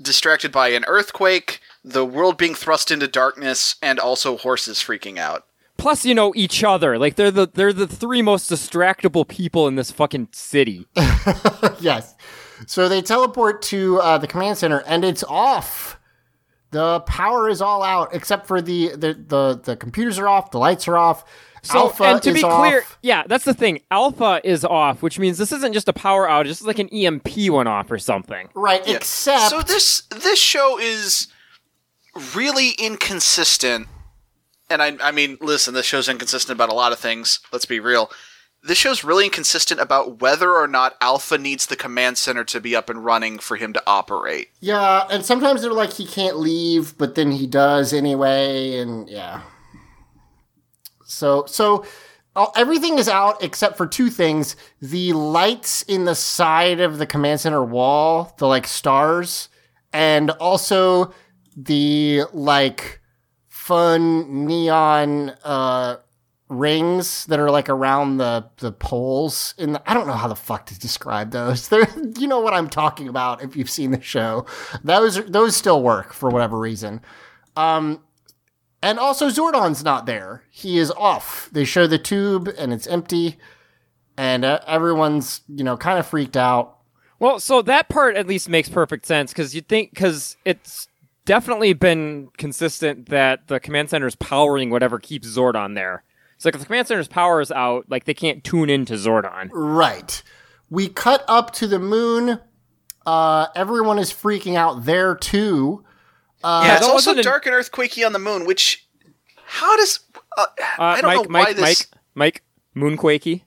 distracted by an earthquake, the world being thrust into darkness, and also horses freaking out.
Plus, you know each other. Like they're the they're the three most distractible people in this fucking city.
yes. So they teleport to uh, the command center, and it's off. The power is all out, except for the the the, the computers are off, the lights are off.
So,
Alpha
and to
is
be clear,
off.
yeah, that's the thing. Alpha is off, which means this isn't just a power outage. This is like an EMP went off or something.
right?
Yeah.
Except
so this this show is really inconsistent. And I I mean, listen, this show's inconsistent about a lot of things. Let's be real. This show's really inconsistent about whether or not Alpha needs the command center to be up and running for him to operate.
yeah, and sometimes they're like he can't leave, but then he does anyway, and yeah. So so everything is out except for two things: the lights in the side of the command center wall, the like stars, and also the like fun neon uh rings that are like around the the poles in the, I don't know how the fuck to describe those. They're you know what I'm talking about if you've seen the show. Those those still work for whatever reason. Um and also Zordon's not there. He is off. They show the tube and it's empty and uh, everyone's, you know, kind of freaked out.
Well, so that part at least makes perfect sense because you think because it's definitely been consistent that the command center is powering whatever keeps Zordon there. So like if the command center's power is out, like they can't tune into Zordon.
Right. We cut up to the moon. Uh, everyone is freaking out there too.
yeah, it's
that
also
wasn't an-
dark and earthquakey on the moon, which how does uh,
Uh,
I don't
Mike,
know why
Mike,
this
Mike, Mike, Moonquakey.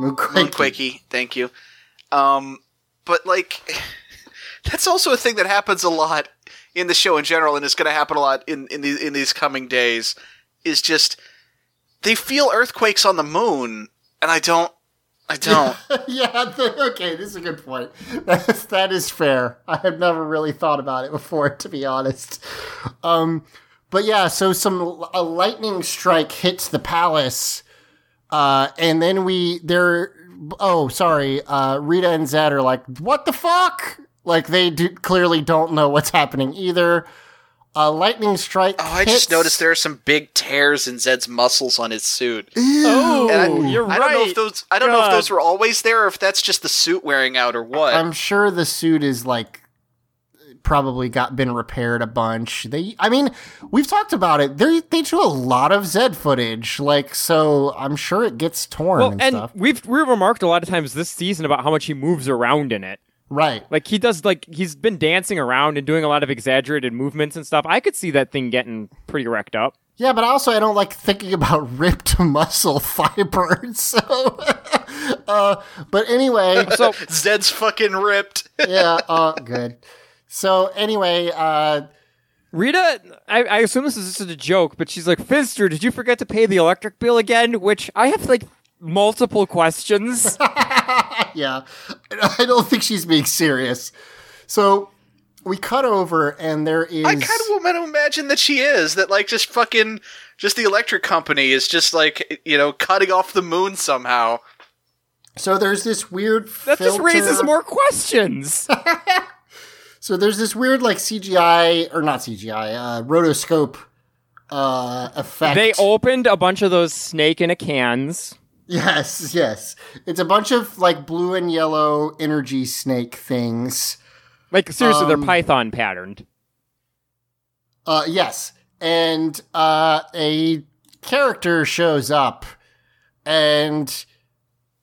Moonquake.
Moonquakey, thank you. Um, but like that's also a thing that happens a lot in the show in general, and it's going to happen a lot in in these in these coming days. Is just they feel earthquakes on the moon, and I don't. I don't.
yeah. Okay, this is a good point. That's, that is fair. I have never really thought about it before, to be honest. Um, but yeah, so some a lightning strike hits the palace, uh, and then we there. Oh, sorry. Uh, Rita and Zed are like, "What the fuck?" Like they do, clearly don't know what's happening either. A lightning strike.
Oh, I just noticed there are some big tears in Zed's muscles on his suit.
Oh,
I,
you're
I
right.
don't know if those. I don't know if those were always there, or if that's just the suit wearing out, or what.
I'm sure the suit is like probably got been repaired a bunch. They, I mean, we've talked about it. They they do a lot of Zed footage, like so. I'm sure it gets torn
Well,
and,
and
stuff.
we've we've remarked a lot of times this season about how much he moves around in it.
Right.
Like he does, like he's been dancing around and doing a lot of exaggerated movements and stuff. I could see that thing getting pretty wrecked up.
Yeah, but also I don't like thinking about ripped muscle fibers. So, uh, but anyway,
So
Zed's fucking ripped.
yeah. Uh, good. So anyway, uh,
Rita, I, I assume this is just a joke, but she's like, Finster, did you forget to pay the electric bill again? Which I have like multiple questions.
yeah, I don't think she's being serious. So we cut over, and there is.
I kind of want to imagine that she is. That like just fucking just the electric company is just like you know cutting off the moon somehow.
So there's this weird.
That just raises more questions.
So there's this weird like CGI or not CGI, uh, rotoscope uh, effect.
they opened a bunch of those snake in a cans.
Yes, yes. It's a bunch of like blue and yellow energy snake things.
Like seriously,
Um,
they're python patterned.
Uh, yes, and uh, a character shows up, and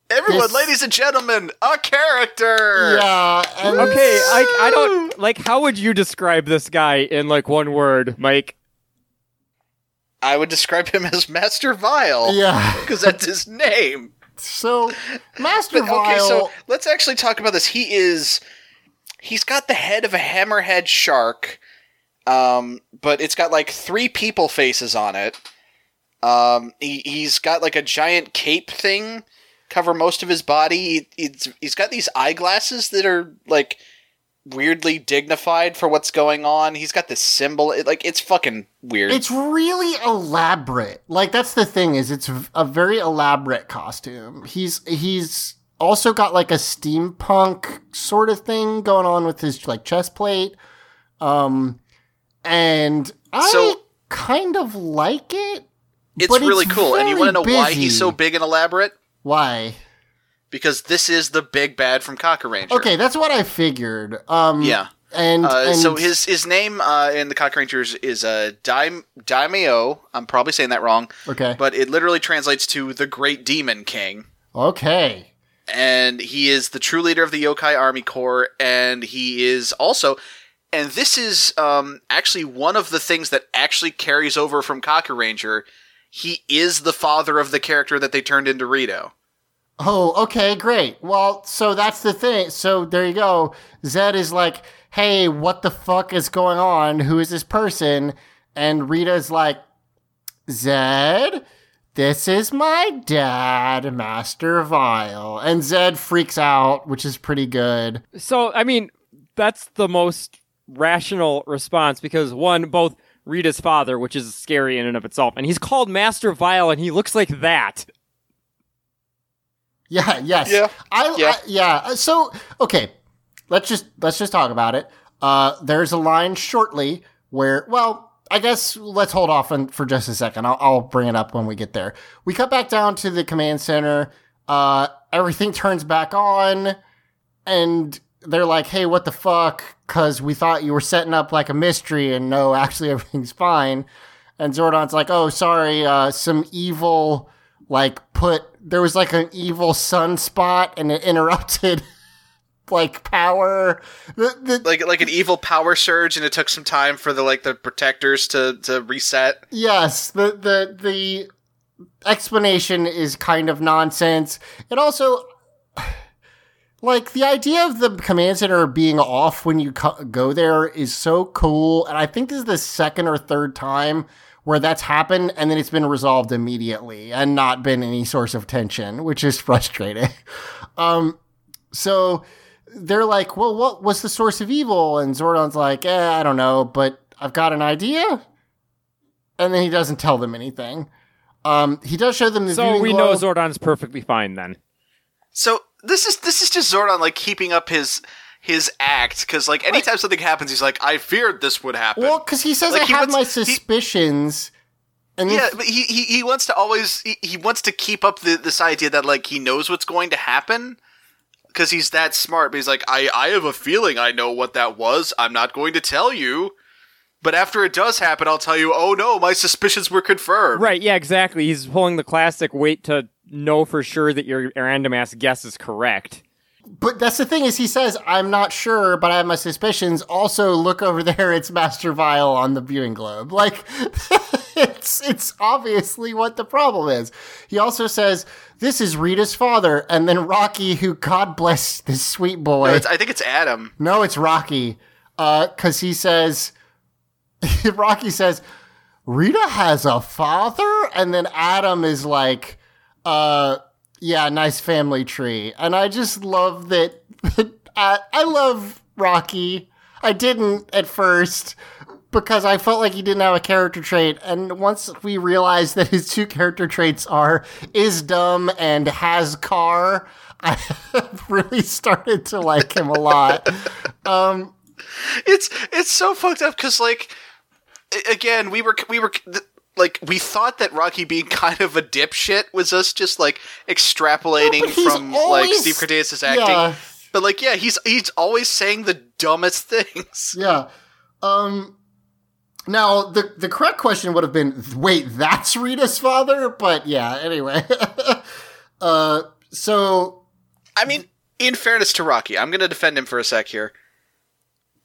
Everyone,
This-
ladies and gentlemen, a character.
yeah, and
Okay, I I don't like. How would you describe this guy in like one word, Mike?
I would describe him as Master Vile.
yeah.
because that's his name.
So Master
But okay,
Vile.
so let's actually talk about this. He is he's got the head of a hammerhead shark. Um, but it's got like three people faces on it. Um, he, he's got like a giant cape thing cover most of his body. He, he's, he's got these eyeglasses that are like weirdly dignified for what's going on. He's got this symbol. It, like it's fucking weird.
It's really elaborate. Like that's the thing is it's a very elaborate costume. He's he's also got like a steampunk sort of thing going on with his like chest plate. Um and I
So-
kind of like it.
it's really
it's
cool. And you want to know why he's so big and elaborate?
Why?
Because this is the big bad from Kakuranger.
Okay, that's what I figured. Um
Yeah.
and,
Uh,
and
so his his name uh, in the Kakurangers is uh, Daim- Daimyo. I'm probably saying that wrong,
Okay.
but it literally translates to the Great Demon King.
Okay.
And he is the true leader of the Yokai Army Corps, and he is also, and this is um, actually one of the things that actually carries over from Kakuranger. He is the father of the character that they turned into Rito.
Oh, okay, great. Well, so that's the thing. So there you go. Zed is like, hey, what the fuck is going on? Who is this person? And Rita's like, Zed, this is my dad, Master Vile. And Zed freaks out, which is pretty good.
So I mean, that's the most rational response because one, both Rita's father, which is scary in and of itself, and he's called Master Vile, and he looks like that.
Yeah, yes.
Yeah,
I,
yeah.
I yeah. Uh, So, okay. Let's just let's just talk about it. Uh there's a line shortly where well, I guess let's hold off on, for just a second. I'll, I'll bring it up when we get there. We cut back down to the command center. Uh everything turns back on and they're like, "Hey, what the fuck?" Because we thought you were setting up like a mystery, and no, actually everything's fine. And Zordon's like, "Oh, sorry, uh, some evil like put there was like an evil sunspot, and it interrupted." like power the, the,
Like like an evil power surge, and it took some time for the like the protectors to to reset.
Yes, the the the explanation is kind of nonsense. It also like the idea of the command center being off when you co- go there is so cool, and I think this is the second or third time where that's happened, and then it's been resolved immediately and not been any source of tension, which is frustrating. um, so they're like, "Well, what was the source of evil?" And Zordon's like, "Eh, I don't know, but I've got an idea." and then he doesn't tell them anything. Um, he does show them the
So
viewing
we know. Zordon's perfectly fine then.
So this is this is just Zordon like keeping up his his act because like anytime something happens, he's like, I feared this would happen.
well, because he says
Like,
I
he
have
wants-
my
he-
suspicions, and
yeah,
yeah,
but he, he he wants to always he, he wants to keep up the, this idea that like he knows what's going to happen because he's that smart. But he's like, I I have a feeling I know what that was. I'm not going to tell you. But after it does happen, I'll tell you. Oh no, my suspicions were confirmed.
Right, yeah, exactly. He's pulling the classic wait to know for sure that your random ass guess is correct.
But that's the thing is he says I'm not sure, but I have my suspicions. Also, look over there; it's Master Vile on the viewing globe. Like it's it's obviously what the problem is. He also says this is Rita's father, and then Rocky, who God bless this sweet boy.
No, I think it's Adam.
No, it's Rocky. Because he says, Rocky says, Rita has a father? And then Adam is like, uh, yeah, nice family tree. And I just love that. I, I love Rocky. I didn't at first because I felt like he didn't have a character trait. And once we realized that his two character traits are is dumb and has car, I really started to like him a lot.
Um, it's it's so fucked up because like again we were we were like we thought that Rocky being kind of a dipshit was us just like extrapolating
he's
from
always-
like Steve Cardenas' acting.
Yeah.
But like yeah, he's he's always saying the dumbest things.
Yeah. Um now the the correct question would have been wait, that's Rita's father? But yeah, anyway. uh so
I mean, in fairness to Rocky, I'm going to defend him for a sec here.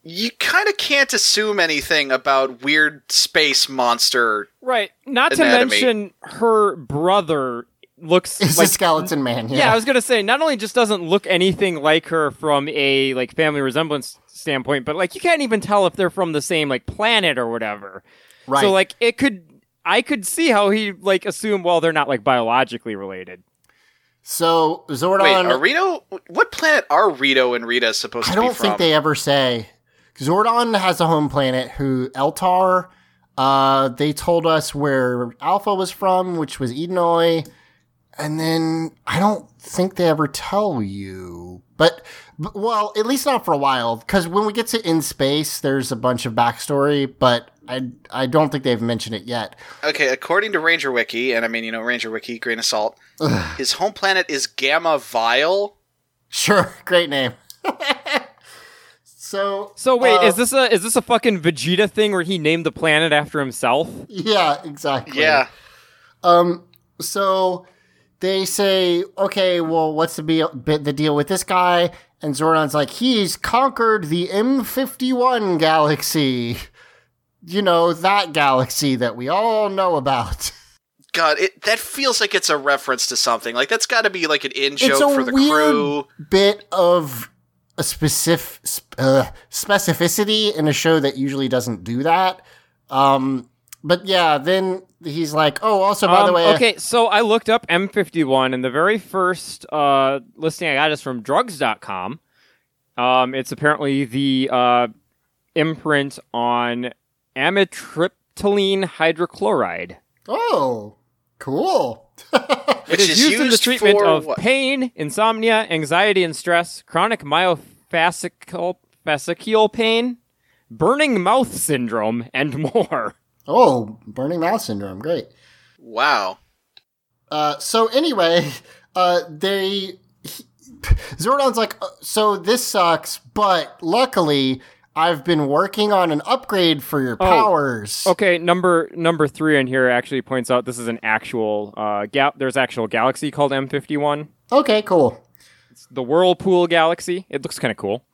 You kind of can't assume anything about weird space monster.
Right. Not
Anatomy.
to mention her brother looks
it's
like
a skeleton man, yeah.
Yeah, I was gonna say not only just doesn't look anything like her from a like family resemblance standpoint, but like you can't even tell if they're from the same like planet or whatever.
right.
So like it could I could see how he like assume well they're not like biologically related.
so Zordon
Wait, are Rito? What planet are Rito and Rita supposed
I
to be from?
I don't think they ever say. Zordon has a home planet who Eltar uh they told us where Alpha was from, which was Edenoi. And then I don't think they ever tell you. But, but well, at least not for a while. Because when we get to in space, there's a bunch of backstory, but I I don't think they've mentioned it yet.
Okay, according to Ranger Wiki, and I mean, you know, Ranger Wiki, grain of salt, his home planet is Gamma Vile.
Sure, great name. so
So wait,
uh,
is this a is this a fucking Vegeta thing where he named the planet after himself?
yeah, exactly.
Yeah.
Um so they say, okay, well, what's the, be- the deal with this guy? And Zordon's like, he's conquered the M51 galaxy. You know, that galaxy that we all know about.
God, it that feels like it's a reference to something. Like that's got to be like an in joke for the
weird
crew.
bit of a specific uh, specificity in a show that usually doesn't do that. Um, but yeah, then he's like, oh, also, by the
Um,
way,
okay, so I looked up M51, and the very first uh, listing I got is from drugs.com. Um, it's apparently the uh, imprint on amitriptyline hydrochloride.
oh, cool.
Which
It is, used, in the treatment of
what?
pain, insomnia, anxiety and stress, chronic myofascial fascicle pain, burning mouth syndrome, and more.
Oh, burning mouth syndrome. Great.
Wow.
Uh, so anyway, uh, they he, Zordon's like, "Uh, so this sucks, but luckily I've been working on an upgrade for your powers.
Okay, number number three in here actually points out this is an actual uh gal- there's actual galaxy called M51.
Okay, cool.
The Whirlpool Galaxy. It looks kind of cool.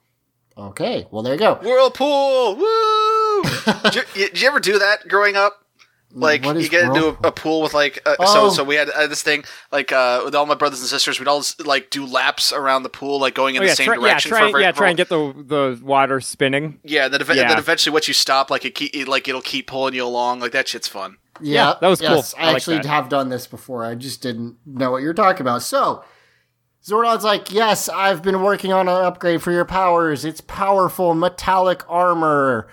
Okay, well there you go.
Whirlpool! Woo! did, you, did you ever do that growing up? Like you get into a, a pool with like uh,
Oh.
so so we had uh, this thing like uh, with all my brothers and sisters we'd all like do laps around the pool like going in
Oh
the
yeah,
same
try, yeah,
direction
try,
for a very
yeah, try and get the the water spinning.
yeah and then, ev-
Yeah.
and then eventually once you stop like it, keep, it like it'll keep pulling you along like that shit's fun
Yeah,
that was cool. I
I,
like
actually
that.
have done this before. I just didn't know what you're talking about. So, Zordon's like, yes, I've been working on an upgrade for your powers. It's powerful metallic armor,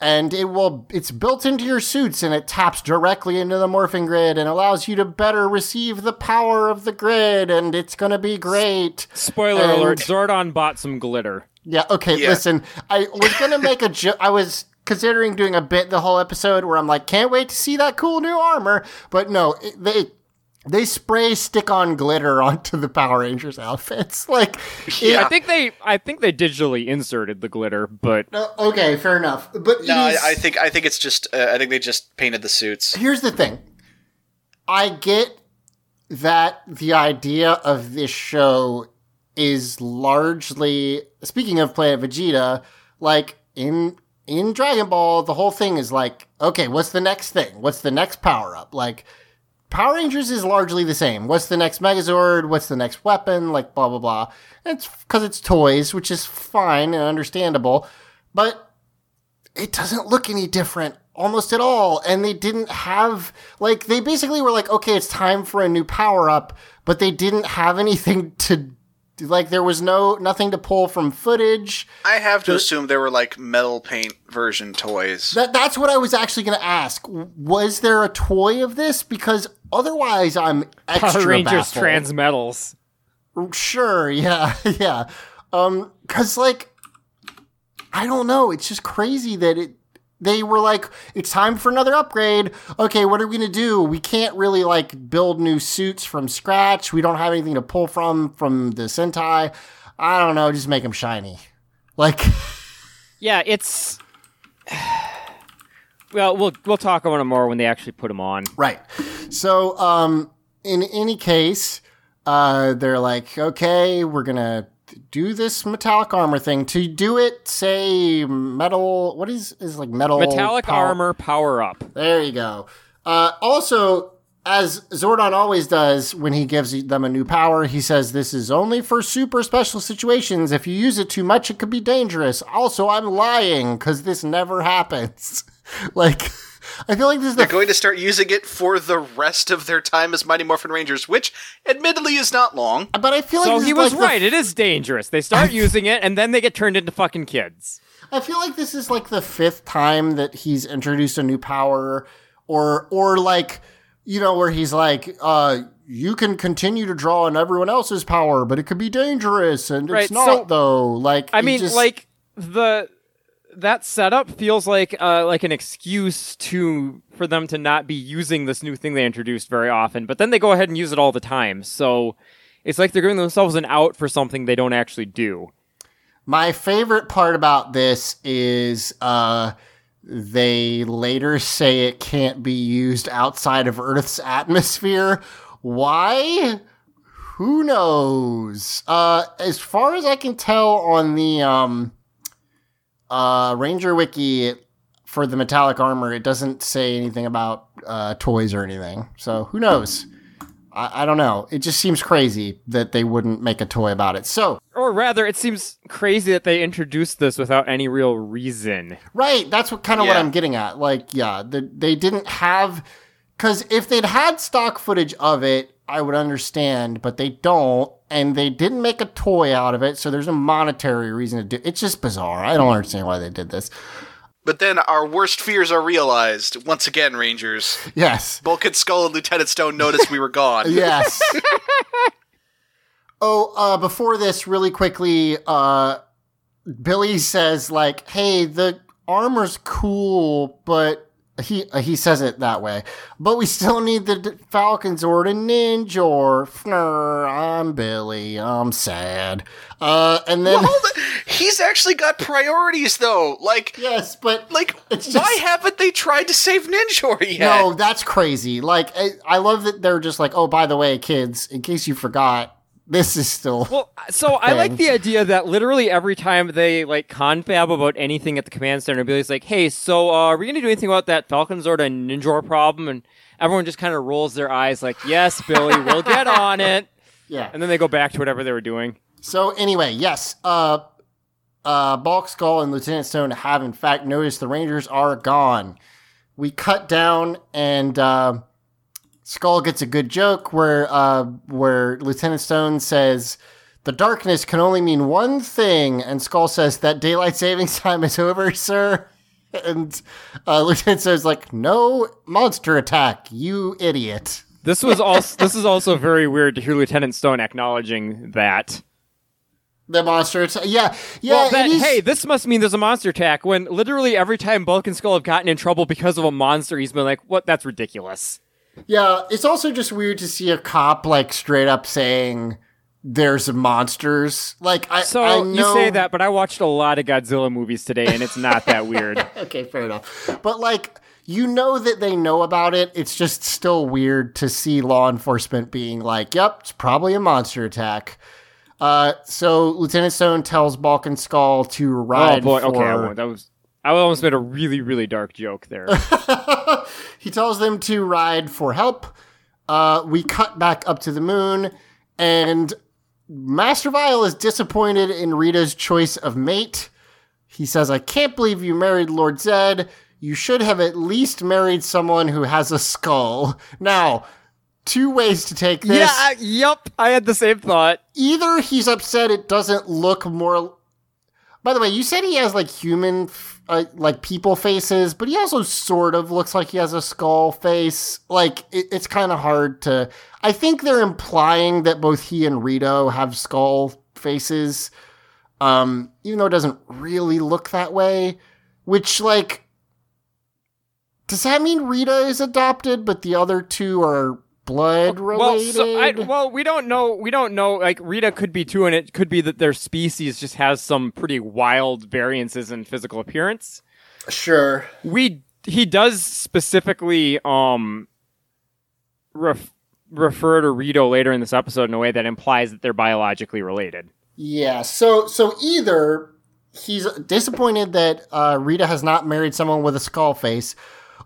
and it will. It's built into your suits, and it taps directly into the morphing grid and allows you to better receive the power of the grid. And it's gonna be great.
Spoiler
And-
alert: Zordon bought some glitter.
Yeah. Okay.
Yeah.
Listen, I was gonna make a joke. I was considering doing a bit the whole episode where I'm like, can't wait to see that cool new armor. But no, it, they they spray stick on glitter onto the Power Rangers outfits. Like,
Yeah.
I think they I think they digitally inserted the glitter, but
uh, okay, fair enough. But
no
it is-
I, I think I think it's just uh, I think they just painted the suits
here's the thing. I get that the idea of this show is largely speaking of Planet Vegeta, like in in Dragon Ball, the whole thing is like, okay, what's the next thing? What's the next power up? Like Power Rangers is largely the same. What's the next Megazord? What's the next weapon? Like blah blah blah. It's because it's toys, which is fine and understandable, but it doesn't look any different almost at all. And they didn't have like they basically were like, okay, it's time for a new power up, but they didn't have anything to like. There was no nothing to pull from footage.
I have to assume there were like metal paint version toys
That that's what I was actually going to ask. Was there a toy of this? Because otherwise, I'm extra
Power Rangers
baffled.
Transmetals.
Sure, yeah, yeah. Um, cause like, I don't know. It's just crazy that it. They were like, it's time for another upgrade. Okay, what are we gonna do? We can't really like build new suits from scratch. We don't have anything to pull from from the Sentai. I don't know. Just make them shiny. Like,
Yeah, it's. Well, we'll we'll talk about them more when they actually put them on.
Right. So, um, in any case, uh, they're like, okay, we're gonna do this metallic armor thing. To do it, say metal. What is is like metal
Metallic
power-
armor power up.
There you go. Uh, also, as Zordon always does when he gives them a new power, he says this is only for super special situations. If you use it too much, it could be dangerous. Also, I'm lying because this never happens. like, I feel like this is
they're going to start using it for the rest of their time as Mighty Morphin Rangers which admittedly is not long
but I feel like
So
this
he
is
was
like the
right. It is dangerous. They start using it, and then they get turned into fucking kids.
I feel like this is like the fifth time that he's introduced a new power, or or like you know where he's like, uh, you can continue to draw on everyone else's power, but it could be dangerous, and
Right,
it's not
so-
though. Like
I mean,
just-
like the that setup feels like uh, like an excuse to for them to not be using this new thing they introduced very often, but then they go ahead and use it all the time. So it's like they're giving themselves an out for something they don't actually do.
my favorite part about this is uh. They later say it can't be used outside of Earth's atmosphere. Why? Who knows? Uh, as far as I can tell on the um, uh, Ranger Wiki for the metallic armor, it doesn't say anything about uh, toys or anything. So who knows? I, I don't know. It just seems crazy that they wouldn't make a toy about it. So
Or rather, it seems crazy that they introduced this without any real reason.
Right, that's what kind of what I'm getting at. Like, yeah, the, they didn't have because if they'd had stock footage of it, I would understand, but they don't, and they didn't make a toy out of it, so there's a monetary reason to do. it. It's just bizarre. I don't understand why they did this.
but then our worst fears are realized once again Rangers
Yes,
Bulkhead Skull and Lieutenant Stone noticed we were gone
yes. oh, uh, before this, really quickly, uh, Billy says like, "Hey, the armor's cool, but he uh, he says it that way. But we still need the D- Falcons or the Ninja or Fnur, I'm Billy. I'm sad. Uh, and then
on. He's actually got priorities, though. Like,
yes, but
like,
It's
why haven't they tried to save Ninjor yet?
no, that's crazy. Like I, I love that they're just like, oh, by the way, kids, in case you forgot, this is still
Well, so I like the idea that literally every time they like confab about anything at the command center, Billy's like, "Hey, so uh, are we gonna do anything about that Falcon Zord and Ninjor problem?" And everyone just kind of rolls their eyes, like, "Yes, Billy, we'll get on it."
yeah.
And then they go back to whatever they were doing.
So anyway, yes, uh, uh, Bulk Skull and Lieutenant Stone have in fact noticed the Rangers are gone. We cut down, and uh, Skull gets a good joke where uh, where Lieutenant Stone says. The darkness can only mean one thing, and Skull says that daylight savings time is over, sir. And uh, Lieutenant Stone's like, "No monster attack, you idiot."
This was also this is also very weird to hear Lieutenant Stone acknowledging that.
The monster attack, yeah, yeah.
well, that,
is-
hey, this must mean there's a monster attack. When literally every time Bulk and Skull have gotten in trouble because of a monster, he's been like, "What? That's ridiculous."
Yeah, it's also just weird to see a cop like straight up saying there's monsters. Like I,
So
I
you say that, but I watched a lot of Godzilla movies today, and it's not that weird.
Okay, fair enough. But like you know that they know about it. It's just still weird to see law enforcement being like, "Yep, it's probably a monster attack." Uh, so Lieutenant Stone tells Bulk and Skull to
Oh
ride
boy,
for.
okay. That was I almost made a really, really dark joke there.
he tells them to ride for help. Uh, we cut back up to the moon, and Master Vile is disappointed in Rita's choice of mate. He says, I can't believe you married Lord Zed. You should have at least married someone who has a skull. Now, two ways to take this.
yeah, I, yep. I had the same thought.
Either he's upset it doesn't look more. By the way, you said he has like human, f- uh, like people faces, but he also sort of looks like he has a skull face. Like it, it's kind of hard to. I think they're implying that both he and Rito have skull faces, um, even though it doesn't really look that way. Which like, does that mean Rita is adopted, but the other two are blood
Well,
related?
so I, well, we don't know. We don't know. Like Rita could be too, and it could be that their species just has some pretty wild variances in physical appearance.
sure.
We he does specifically um ref, refer to Rito later in this episode in a way that implies that they're biologically related.
Yeah. So so either he's disappointed that uh, Rita has not married someone with a skull face,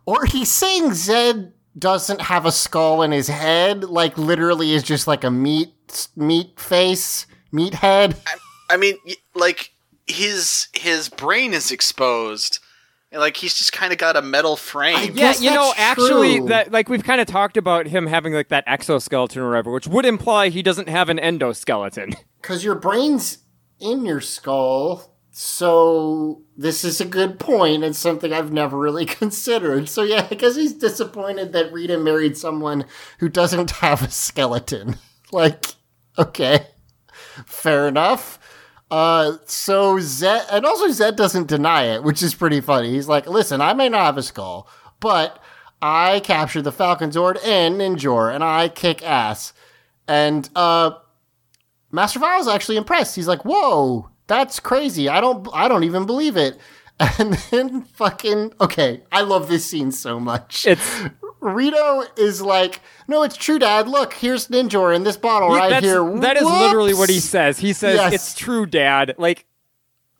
or he's saying Zed doesn't have a skull in his head, like literally is just like a meat meat face, meat head.
I mean, like his his brain is exposed. Like he's just kind of got a metal frame.
I-
Yeah, you know,
that's
actually,
true.
that like we've kind of talked about him having like that exoskeleton or whatever, which would imply he doesn't have an endoskeleton.
Because your brain's in your skull. So this is a good point and something I've never really considered. So yeah, I guess he's disappointed that Rita married someone who doesn't have a skeleton. Like, okay, fair enough. Uh, so Zed, and also Zed doesn't deny it, which is pretty funny. He's like, listen, I may not have a skull, but I captured the Falcon Zord and Ninjor, and I kick ass. And, uh, Master Vile's actually impressed. He's like, "Whoa, that's crazy! I don't, I don't even believe it." And then fucking okay, I love this scene so much.
It's
Rito is like, "No, it's true, Dad. Look, here's Ninjor in this bottle right
that's,
here."
That is literally what he says. He says,
Yes.
"It's true, Dad." Like,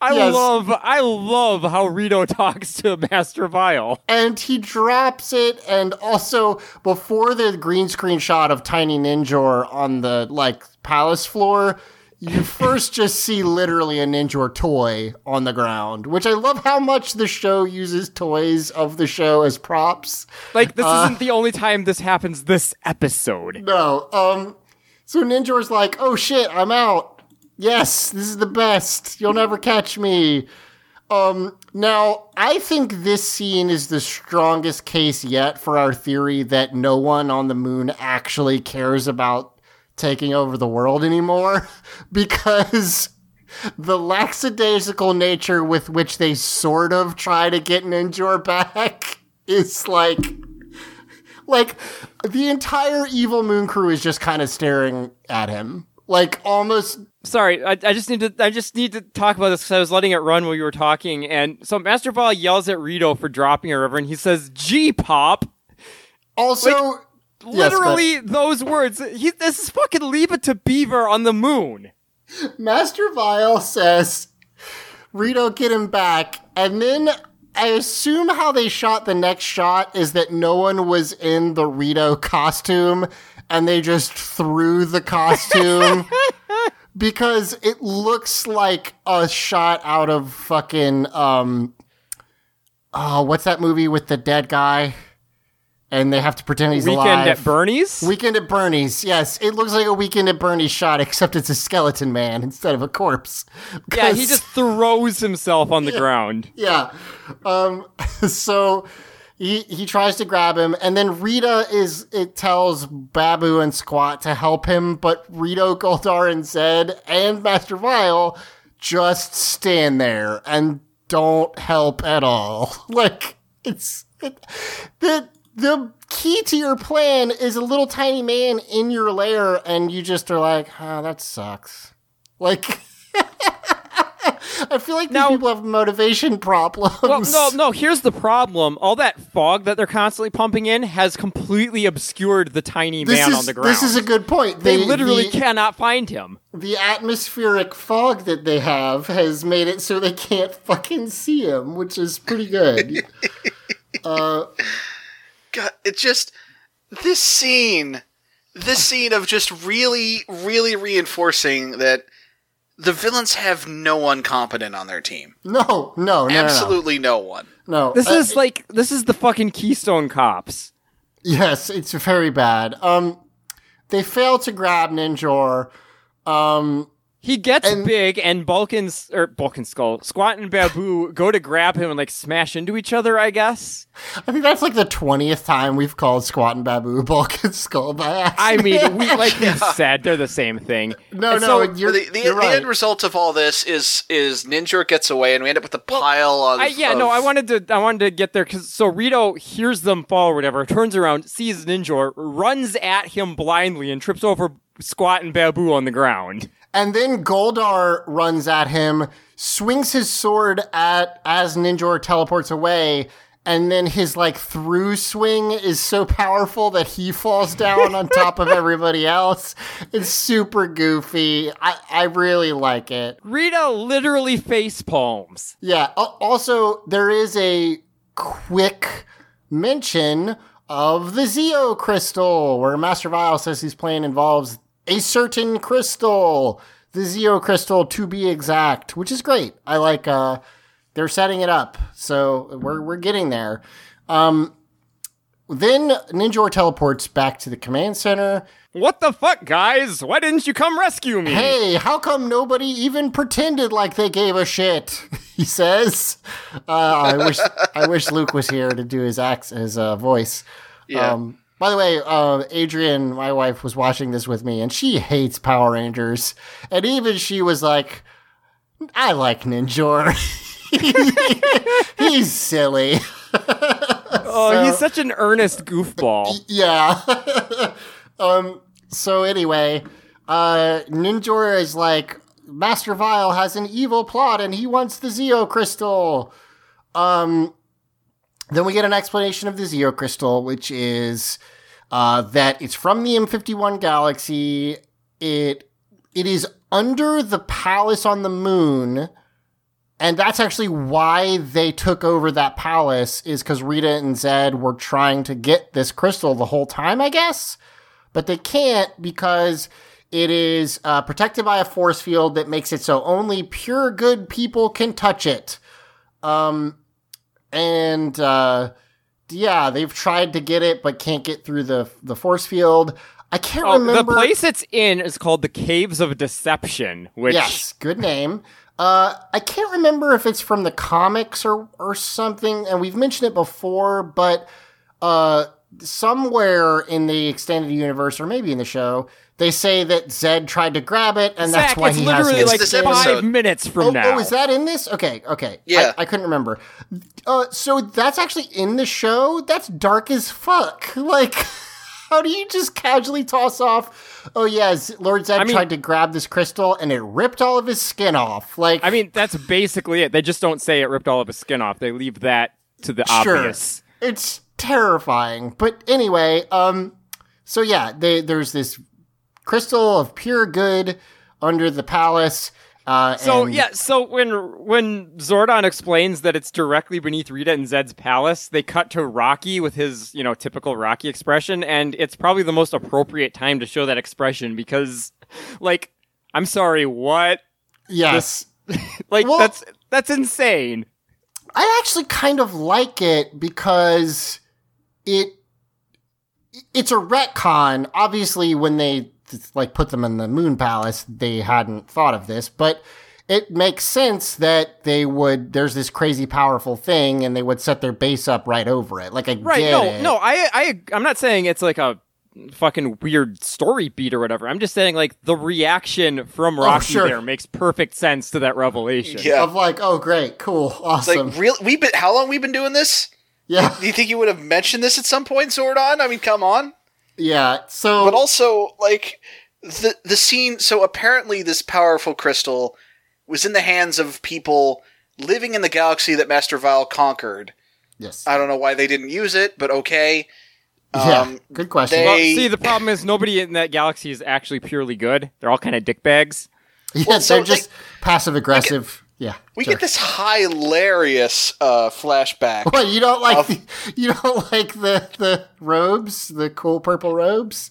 I
Yes.
love, I love how Rito talks to Master Vile.
and he drops it and also before the green screen shot of tiny ninjor on the like palace floor you first just see literally a ninjor toy on the ground which i love how much the show uses toys of the show as props
Like, this
Uh.
isn't the only time this happens this episode.
no um so ninjor's like oh shit i'm out yes this is the best you'll never catch me um now i think this scene is the strongest case yet for our theory that no one on the moon actually cares about taking over the world anymore because the lackadaisical nature with which they sort of try to get Ninjor back is like like the entire evil moon crew is just kind of staring at him like almost
Sorry, I, I just need to I just need to talk about this because I was letting it run while you were talking, and so Master Ball yells at Rito for dropping a river, and he says "G pop."
also
Literally those words. He, this is fucking leave it to Beaver on the moon.
Master Vile says, Rito, get him back. And then I assume how they shot the next shot is that no one was in the Rito costume and they just threw the costume because it looks like a shot out of fucking um oh what's that movie with the dead guy and they have to pretend he's
Weekend
alive.
Weekend at Bernie's.
Weekend at Bernie's. Yes, it looks like a Weekend at Bernie's shot, except it's a skeleton man instead of a corpse.
yeah, he just throws himself on the ground.
yeah. Um, so he he tries to grab him, and then Rita is it tells Baboo and Squat to help him, but Rito, Goldar, and Zed and Master Vile just stand there and don't help at all. Like it's it, the the key to your plan is a little tiny man in your lair, and you just are like, oh, that sucks. Like. I feel like these
Now-
people have motivation problems.
Well, no, no. Here's the problem: all that fog that they're constantly pumping in has completely obscured the tiny
this
man
is,
on the ground.
This is a good point.
they
The-
literally
the,
cannot find him.
the atmospheric fog that they have has made it so they can't fucking see him, which is pretty good. uh,
God, it just this scene, this scene of just really, really reinforcing that the villains have no one competent on their team.
no, no, no, no,
Absolutely no one.
no. no.
This
Uh,
is like this is the fucking Keystone Cops.
yes, it's very bad. Um, they fail to grab Ninjor. Um,
He gets
And-
big, and Balkan's or Bulk and Skull, Squat and Baboo go to grab him and like smash into each other. I guess.
I think that's like the twentieth time we've called Squat and Baboo Bulk and Skull by accident.
I mean, we like you said, they're the same thing.
no,
And
no,
so-
you're,
the, the,
you're
the end result of all this is is Ninjor gets away, and we end up with a pile of.
I, yeah, no, I wanted to, I wanted to get there because so Rito hears them fall or whatever, turns around, sees Ninjor, runs at him blindly, and trips over Squat and Baboo on the ground.
And then Goldar runs at him, swings his sword at as Ninjor teleports away, and then his like through swing is so powerful that he falls down on top of everybody else. It's super goofy. I, I really like it.
Rita literally face palms.
Yeah. Also, there is a quick mention of the Zeo crystal, where Master Vile says his plan involves a certain crystal, the Zeo crystal to be exact, which is great. I like. uh They're setting it up, so we're we're getting there. Um, then Ninjor teleports back to the command center.
What the fuck, guys? Why didn't you come rescue me?
Hey, how come nobody even pretended like they gave a shit? He says. Uh, I wish I wish Luke was here to do his act, his uh, voice.
Yeah.
Um, by the way, uh, Adrian, my wife, was watching this with me, and she hates Power Rangers, and even she was like, "I like Ninjor. He's silly."
oh, he's such an earnest goofball.
Yeah. um. So anyway, uh, Ninjor is like Master Vile has an evil plot, and he wants the Zeo crystal. Um. Then we get an explanation of the Zeo crystal, which is uh, that it's from the M51 galaxy. It it is under the palace on the moon. And that's actually why they took over that palace is because Rita and Zed were trying to get this crystal the whole time, I guess. But they can't because it is uh, protected by a force field that makes it so only pure good people can touch it. Um, and uh, yeah, they've tried to get it but can't get through the the force field. I can't
Oh, the place it's in is called the Caves of Deception, which
Yes, good name. Uh, I can't remember if it's from the comics or or something, and we've mentioned it before, but uh, somewhere in the extended universe, or maybe in the show, they say that Zed tried to grab it, and that's why
it's
he
literally
has
like
this
skin.
five
episode.
minutes from
Oh,
now.
oh, is that in this? Okay, okay.
Yeah.
I, I couldn't remember. Uh, so that's actually in the show. That's dark as fuck. Like, how do you just casually toss off? Oh yeah, Lord Zed
I mean-
tried to grab this crystal and it ripped all of his skin off. Like,
I mean, that's basically it. They just don't say it ripped all of his skin off. They leave that to the
Sure.
obvious.
it's terrifying. But anyway, um, so yeah, they, there's this crystal of pure good under the palace. Uh,
So
and-
yeah, so when when Zordon explains that it's directly beneath Rita and Zed's palace, they cut to Rocky with his you know typical Rocky expression, and it's probably the most appropriate time to show that expression because, like, I'm sorry, what?
yes.
Like
Well-
that's that's insane.
I actually kind of like it because it it's a retcon. Obviously, when they like put them in the Moon Palace, they hadn't thought of this, but it makes sense that they would. There's this crazy powerful thing, and they would set their base up right over it. Like I
Right?
get
no,
it.
no, I I I'm not saying it's like a fucking weird story beat or whatever. I'm just saying like the reaction from oh, Rocky
sure.
there makes perfect sense to that revelation.
Yeah.
Of like, oh great, cool,
It's
awesome,
like real. we've been how long we've been doing this?
Yeah,
Do you think you would have mentioned this at some point, Zordon? I mean, come on.
yeah. So
But also, like the the scene. So apparently, this powerful crystal was in the hands of people living in the galaxy that Master Vile conquered.
yes,
I don't know why they didn't use it, but okay.
yeah.
um,
Good question.
they-
Well, see, the problem is nobody in that galaxy is actually purely good. They're all kind of dickbags.
yeah,
well, so,
they're just passive aggressive. Yeah,
We
sure.
get this hilarious uh, flashback.
What you don't like?
Of-
the, you don't like the the robes, the cool purple robes?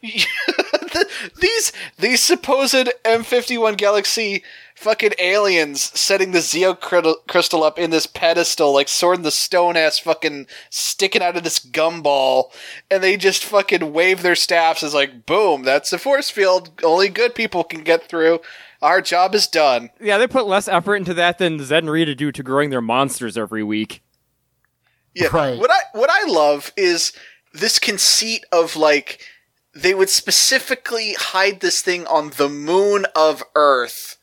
The- these these supposed M51 Galaxy fucking aliens setting the Zeo crystal up in this pedestal, like Sword in the Stone ass fucking sticking out of this gumball, and they just fucking wave their staffs as like, boom, that's the force field. Only good people can get through. Our job is done.
Yeah, they put less effort into that than Zed and Rita do to growing their monsters every week.
Yeah.
Right.
What I what I love is this conceit of like they would specifically hide this thing on the moon of Earth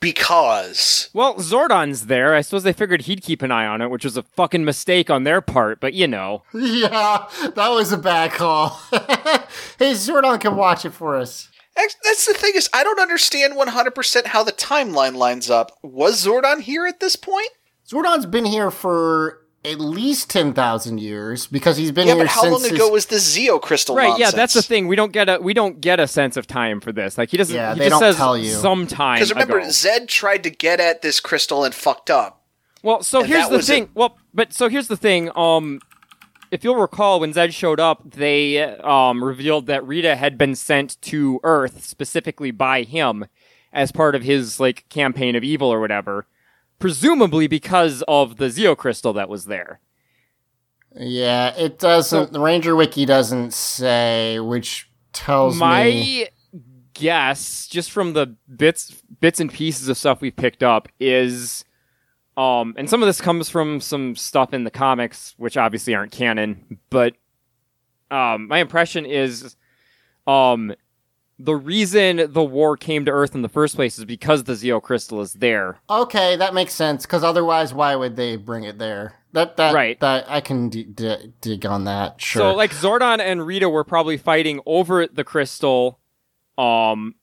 because
Well, Zordon's there. I suppose they figured he'd keep an eye on it, which was a fucking mistake on their part, but you know.
Yeah, that was a bad call. hey, Zordon can watch it for us.
Ex- that's the thing is I don't understand 100% how the timeline lines up. Was Zordon here at this point?
Zordon's been here for at least ten thousand years because he's been
Yeah,
here
but how
since
long
his-
ago was the Zeo crystal
Right, yeah, that's the thing. We don't get a we don't get a sense of time for this. Like he doesn't
Yeah,
he
they
just
don't
says
tell you.
some time
Because remember,
ago.
Zed tried to get at this crystal and fucked up.
Well, so
And
here's
that
the
was
thing.
it.
Well, but so here's the thing. Um, if you'll recall, when Zed showed up, they um revealed that Rita had been sent to Earth specifically by him as part of his like campaign of evil or whatever, presumably because of the Zeo crystal that was there.
Yeah, it doesn't. the Ranger Wiki doesn't say, which tells
My
me.
guess, just from the bits bits and pieces of stuff we've picked up, is um, and some of this comes from some stuff in the comics, which obviously aren't canon, but um, my impression is um, the reason the war came to Earth in the first place is because the Zeo crystal is there.
Okay, that makes sense. Because otherwise, why would they bring it there? That that
Right.
That I can d- d- dig on that. Sure.
So like Zordon and Rita were probably fighting over the crystal um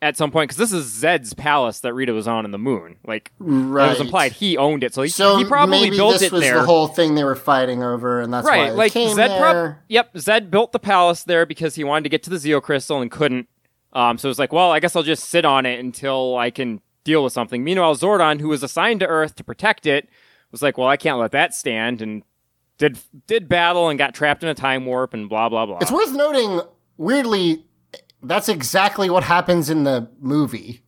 at some point because this is Zed's palace that Rita was on in the moon. Like
right.
it was implied he owned it, so he,
So
he probably
maybe
built
this
it
was
there.
the whole thing they were fighting over, and that's
right, like Zed. Prob- yep, Zed built the palace there because he wanted to get to the Zeo crystal and couldn't. Um, so it was like, well, I guess I'll just sit on it until I can deal with something. Meanwhile, Zordon, who was assigned to Earth to protect it, was like, well, I can't let that stand, and did did battle and got trapped in a time warp and blah blah blah.
It's worth noting, weirdly, that's exactly what happens in the movie.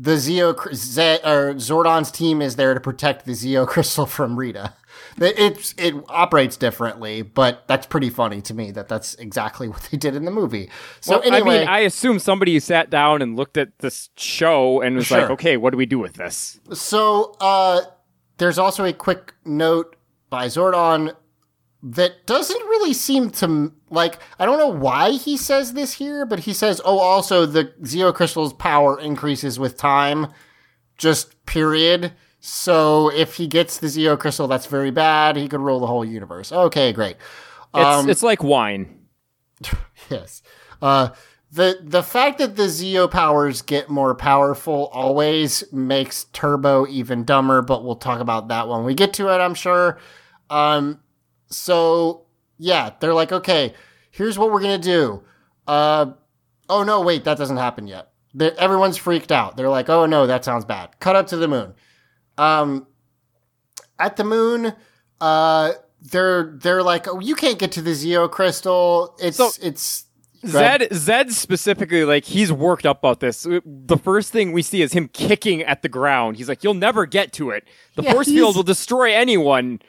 The Zeo Zed, or Zordon's team is there to protect the Zeo crystal from Rita. It it's, it operates differently, but that's pretty funny to me that that's exactly what they did in the movie. So
Well,
anyway,
I mean, I assume somebody sat down and looked at this show and was like, okay, what do we do with this?
So, uh, there's also a quick note by Zordon that doesn't really seem to like. I don't know why he says this here, but he says, "Oh, also the Zeo crystal's power increases with time." Just period. So if he gets the Zeo crystal, that's very bad. He could rule the whole universe. Okay, great.
It's
Um,
it's like wine.
Yes. Uh, the the fact that the Zeo powers get more powerful always makes Turbo even dumber, but we'll talk about that when we get to it, I'm sure. Um, so yeah, they're like, okay, here's what we're gonna do. Uh, oh no, wait, that doesn't happen yet. they everyone's freaked out. They're like, oh no, that sounds bad. Cut up to the moon. Um, at the moon, uh, they're they're like, oh, you can't get to the Zeo crystal. It's
So-
it's
Zed Zed specifically like he's worked up about this. The first thing we see is him kicking at the ground. He's like, "You'll never get to it. The
Yeah,
force field will destroy anyone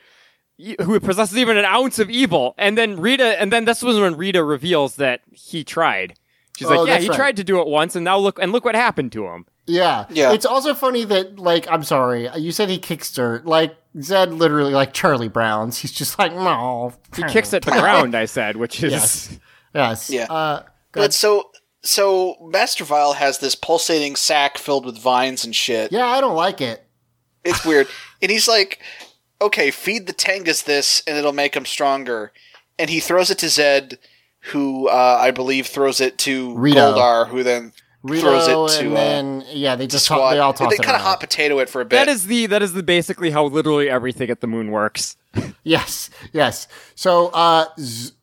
who possesses even an ounce of evil." And then Rita, and then this was when Rita reveals that he tried. She's
Oh,
like, "Yeah, he
right.
tried to do it once, and now look and look what happened to him."
Yeah.
Yeah.
It's also funny that, like, I'm sorry, you said he kicks dirt. Like, Zed literally, like Charlie Brown's, he's just like, no.
He kicks at the ground. I said, which is
Yes. Yes.
Yeah.
Uh,
But so so Master Vile has this pulsating sack filled with vines and shit.
yeah, I don't like it.
It's weird. and he's like, okay, feed the Tengas this and it'll make them stronger. And he throws it to Zed, who uh, I believe throws it to
Rito.
Goldar, who then
Rito,
throws it to
and
uh,
then, yeah, they just
Squat.
they all toss
they
it
kind of hot potato it for a bit.
that is the that is the basically how literally everything at the moon works.
Yes, yes. So, uh, Z-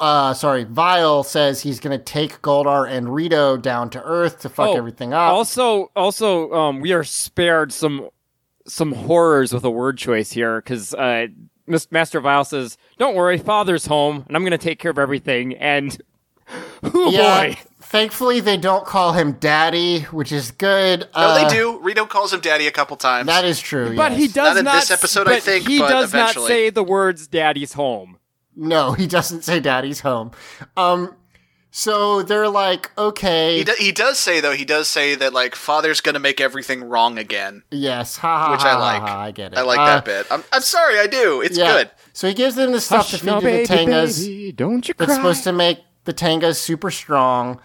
uh, sorry, Vile says he's going to take Goldar and Rito down to Earth to fuck
Oh,
everything up.
Also, also, um, we are spared some some horrors with a word choice here because uh, Master Vile says, "Don't worry, Father's home, and I'm going to take care of everything." And oh
yeah,
boy,
thankfully they don't call him Daddy, which is good.
no,
Uh,
they do. Rito calls him Daddy a couple times.
That is true.
but
yes.
he does
Not in
not.
this episode, I
but
think,
he
but
does
eventually.
not say the words "Daddy's home."
No, he doesn't say daddy's home. Um, so they're like, okay,
he, do, he does say though. He does say that like Father's gonna make everything wrong again,
yes, ha ha,
which
ha,
I like.
ha, I get it.
I like
Uh,
that bit. I'm, I'm sorry, I do. It's
yeah.
good.
So he gives them the stuff to feed to the Tengas.
don't you
That's supposed to make the Tengas super strong.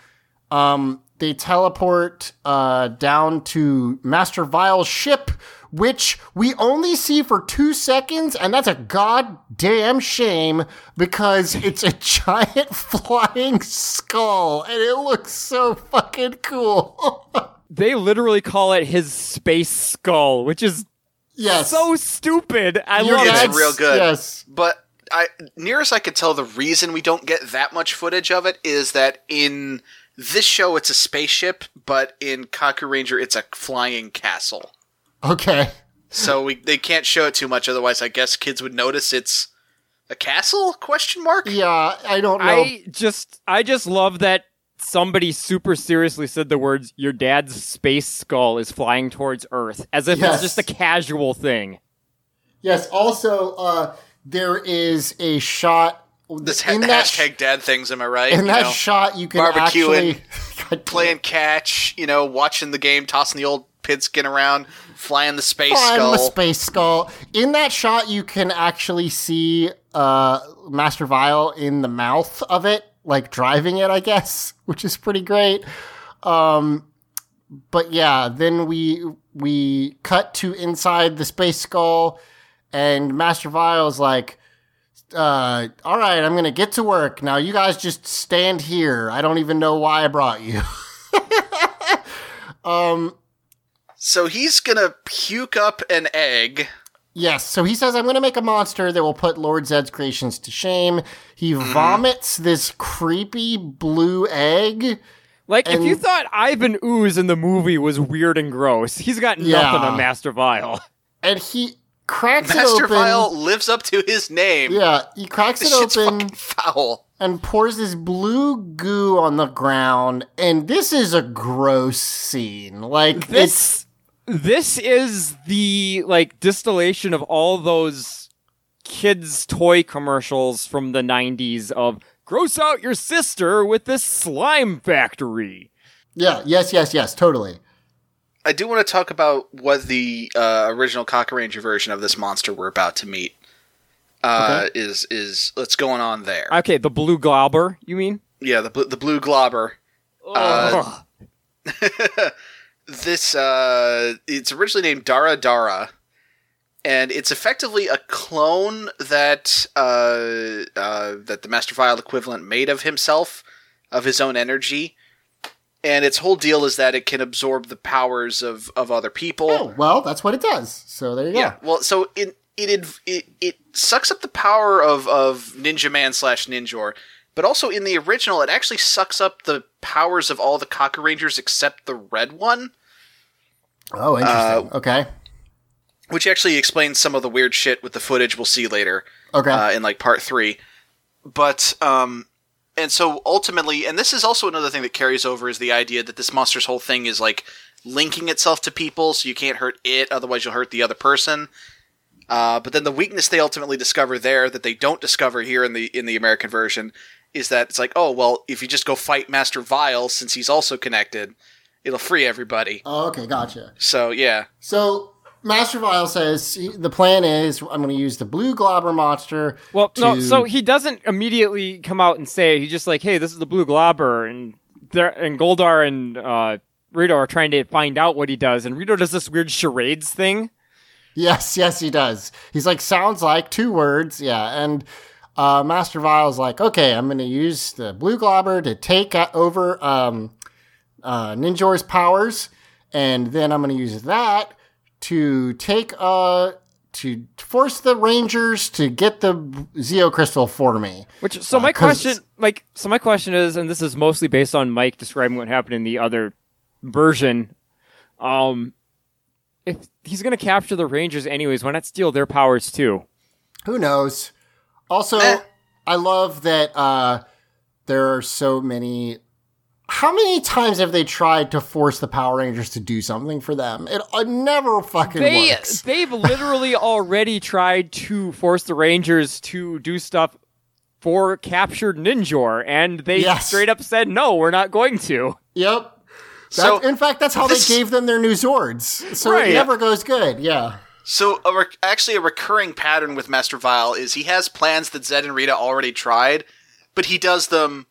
Um, they teleport uh, down to Master Vile's ship, which we only see for two seconds, and that's a goddamn shame because it's a giant flying skull, and it looks so fucking cool.
They literally call it his space skull, which is
yes,
so stupid. I
You're
love
It's
it.
that's-
real good.
Yes,
But I, near as I could tell, the reason we don't get that much footage of it is that in this show it's a spaceship, but in Kakuranger it's a flying castle.
Okay.
So we they can't show it too much, otherwise I guess kids would notice it's a castle? Question mark.
Yeah, I don't know.
I just I just love that somebody super seriously said the words your dad's space skull is flying towards earth as if
Yes.
it's just a casual thing.
Yes. Also, uh, there is a shot
This ha-
in that sh-
hashtag dad things, am I right?
in
You
that
know,
shot. You can
Barbecuing,
actually
playing catch, you know, watching the game, tossing the old pidskin around, flying the space
Flying
skull.
the space skull. In that shot, you can actually see uh, Master Vile in the mouth of it, like driving it, I guess, which is pretty great. Um, but yeah, then we we cut to inside the space skull, and Master Vile's like, uh, "All right, I'm gonna get to work now. You guys just stand here. I don't even know why I brought you." um.
So he's gonna puke up an egg.
Yes, so he says, I'm going to make a monster that will put Lord Zed's creations to shame. He mm-hmm. vomits this creepy blue egg.
Like if you thought Ivan Ooze in the movie was weird and gross, he's got nothing
Yeah.
on Master Vile.
And he cracks it
Master
open.
Vile lives up to his name.
Yeah, he cracks
This
it
shit's
open
fucking foul.
and pours this blue goo on the ground. And this is a gross scene. Like, it's.
This this is the like distillation of all those kids toy commercials from the 90s of gross out your sister with this slime factory.
Yeah, yes, yes, yes, totally.
I do want to talk about what the uh, original Kakuranger version of this monster we're about to meet. uh, is is what's going on there.
Okay, the blue globber, you mean?
yeah, the bl- the blue globber. Uh, this uh, it's originally named Dara Dara, and it's effectively a clone that uh, uh, that the Master Vile equivalent made of himself, of his own energy. And its whole deal is that it can absorb the powers of, of other people.
Oh, well, that's what it does. So there you go.
Yeah.
go.
Well, so it it it it sucks up the power of of Ninja Man slash Ninjor, but also in the original, it actually sucks up the powers of all the Kakurangers except the red one,
Oh, interesting. okay.
which actually explains some of the weird shit with the footage we'll see later
Okay.
uh, in like part three. But um, and so ultimately, and this is also another thing that carries over is the idea that this monster's whole thing is like linking itself to people, so you can't hurt it, otherwise you'll hurt the other person. Uh, but then the weakness they ultimately discover there that they don't discover here in the in the American version is that it's like, oh well, if you just go fight Master Vile, since he's also connected, it'll free everybody.
oh, okay. Gotcha.
So yeah,
So Master Vile says the plan is I'm going to use the blue globber monster.
Well, no, so he doesn't immediately come out and say it. He's just like, "Hey, this is the blue globber," and there and Goldar and uh, Rito are trying to find out what he does, and Rito does this weird charades thing.
Yes, yes, he does. He's like, sounds like two words. Yeah. And uh, Master Vile's like, okay, I'm going to use the blue globber to take over um, uh, Ninjor's powers. And then I'm going to use that to take, uh, to force the Rangers to get the Zeo Crystal for me.
Which so my
'cause-
question, like, so my question is, and this is mostly based on Mike describing what happened in the other version. Um, if he's gonna capture the Rangers anyways, why not steal their powers too?
Who knows? Also,
Eh.
I love that uh, there are so many. How many times have they tried to force the Power Rangers to do something for them? It uh, never fucking
They
works.
they've literally already tried to force the Rangers to do stuff for captured Ninjor, and they
Yes.
straight up said no, we're not going to.
Yep.
So,
in fact, that's how
this-
they gave them their new Zords. So
Right.
it never goes good. Yeah.
So, a rec- actually, a recurring pattern with Master Vile is he has plans that Zed and Rita already tried, but he does them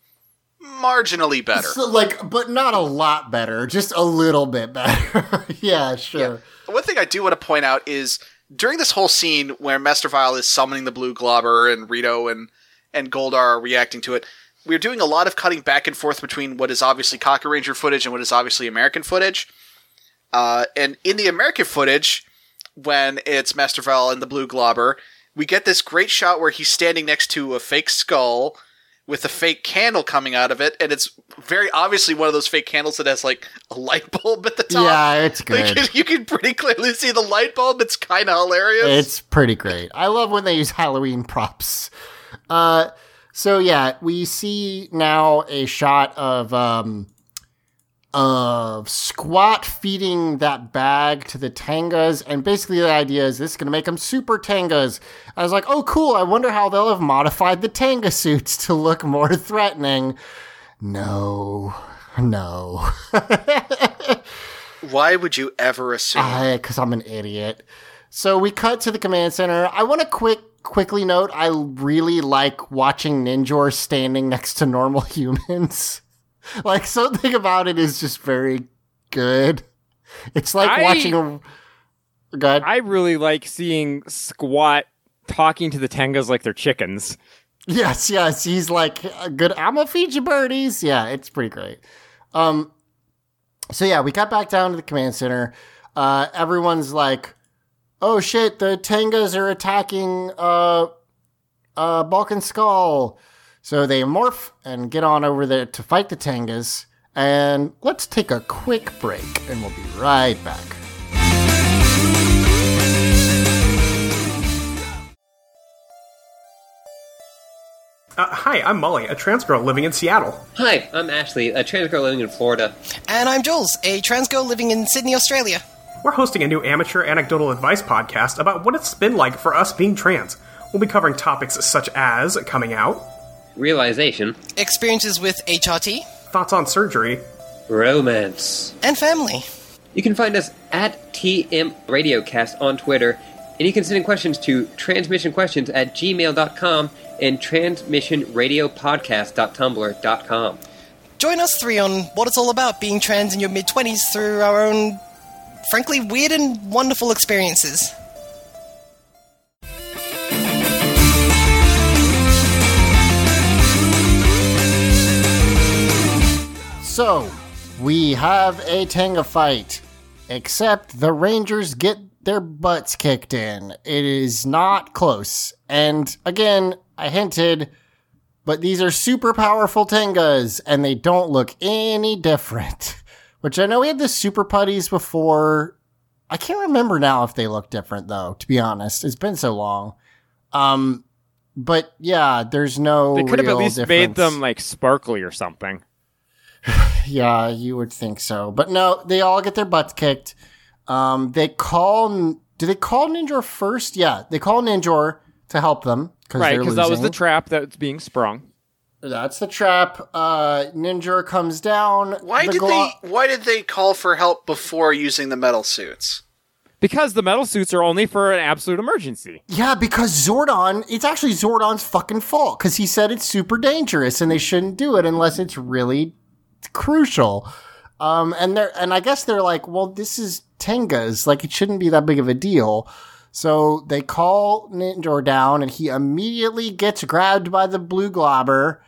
marginally better.
So, like, but not a lot better, just a little bit better. yeah, sure.
One thing I do want to point out is during this whole scene where Master Vile is summoning the Blue Globber and Rito and and Goldar are reacting to it, we're doing a lot of cutting back and forth between what is obviously Kakuranger footage and what is obviously American footage. Uh, and in the American footage, when it's Master Vile and the Blue Globber, we get this great shot where he's standing next to a fake skull with a fake candle coming out of it, and it's very obviously one of those fake candles that has like a light bulb at the top.
Yeah, it's good.
Like, you can pretty clearly see the light bulb. It's kind of hilarious.
It's pretty great. I love when they use Halloween props. Uh, so yeah, we see now a shot of um, of Squat feeding that bag to the Tengas, and basically the idea is this is going to make them super Tengas. I was like, oh cool. I wonder how they'll have modified the Tenga suits to look more threatening. No, no.
Why would you ever assume?
because I'm an idiot. So we cut to the command center. I want to quick quickly note I really like watching Ninjor standing next to normal humans. like something about it is just very good. It's like
I-
watching a God.
I really like seeing Squat talking to the Tengas like they're chickens.
Yes, yes. He's like a good. I'm gonna feed you birdies. Yeah, it's pretty great. Um, so yeah, we got back down to the command center. Uh, everyone's like, "Oh shit, the Tengas are attacking uh, uh, Bulk and Skull." So they morph and get on over there to fight the Tengas. And let's take a quick break, and we'll be right back.
Uh, hi, I'm Molly, a trans girl living in Seattle.
Hi, I'm Ashley, a trans girl living in Florida.
And I'm Jules, a trans girl living in Sydney, Australia.
We're hosting a new amateur anecdotal advice podcast about what it's been like for us being trans. We'll be covering topics such as coming out,
Realization,
Experiences with HRT
thoughts on surgery,
romance.
and family.
You can find us at TM Radiocast on Twitter. And you can send in questions to transmissionquestions at gmail.com and transmissionradiopodcast.tumblr.com.
Join us three on what it's all about being trans in your mid 20s through our own, frankly, weird and wonderful experiences.
So, we have a Tenga fight, except the Rangers get their butts kicked in. It is not close. And again, I hinted, but these are super powerful Tengas, and they don't look any different. Which I know we had the super putties before. I can't remember now if they look different, though, to be honest. It's been so long. Um, but yeah, there's no.
They could have at least made them like sparkly or something.
Yeah, you would think so. But no, they all get their butts kicked. Um, they call. Do they call Ninjor first? Yeah, they call Ninjor to help them
Right,
because
because that was the trap that's being sprung.
That's the trap. Uh, Ninjor comes down.
Why
The
did
glo-
they? Why did they call for help before using the metal suits?
Because the metal suits are only for an absolute emergency.
Yeah, because Zordon. It's actually Zordon's fucking fault because he said it's super dangerous and they shouldn't do it unless it's really crucial. Um, and they're and I guess they're like, well, this is Tenga's. Like, it shouldn't be that big of a deal. So they call Ninjor down, and he immediately gets grabbed by the blue globber.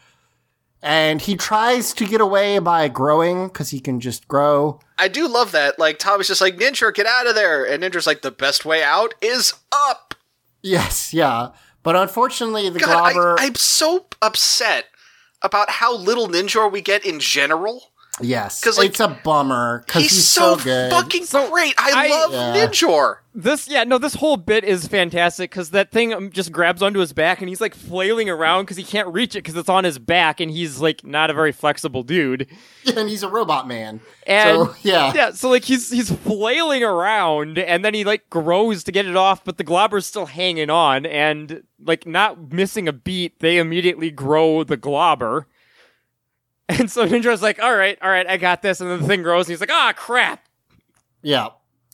And he tries to get away by growing because he can just grow.
I do love that. Like Tommy's just like Ninjor, get out of there, and Ninjor's like the best way out is up.
Yes, yeah. But unfortunately, the
God,
globber.
I, I'm so upset about how little Ninjor we get in general.
Yes,
'cause, like,
it's a bummer because
He's,
he's,
so,
good.
fucking
So,
great. I,
I-
love
Yeah.
Ninjor.
This, yeah, no, this whole bit is fantastic because that thing um, just grabs onto his back and he's like flailing around because he can't reach it because it's on his back and he's like not a very flexible dude.
and he's a robot man.
And
so, yeah.
yeah, so like he's he's flailing around and then he like grows to get it off, but the globber's still hanging on and like not missing a beat. They immediately grow the globber. And so Ninjor's like, all right, all right, I got this. And then the thing grows and he's like, ah, crap.
Yeah.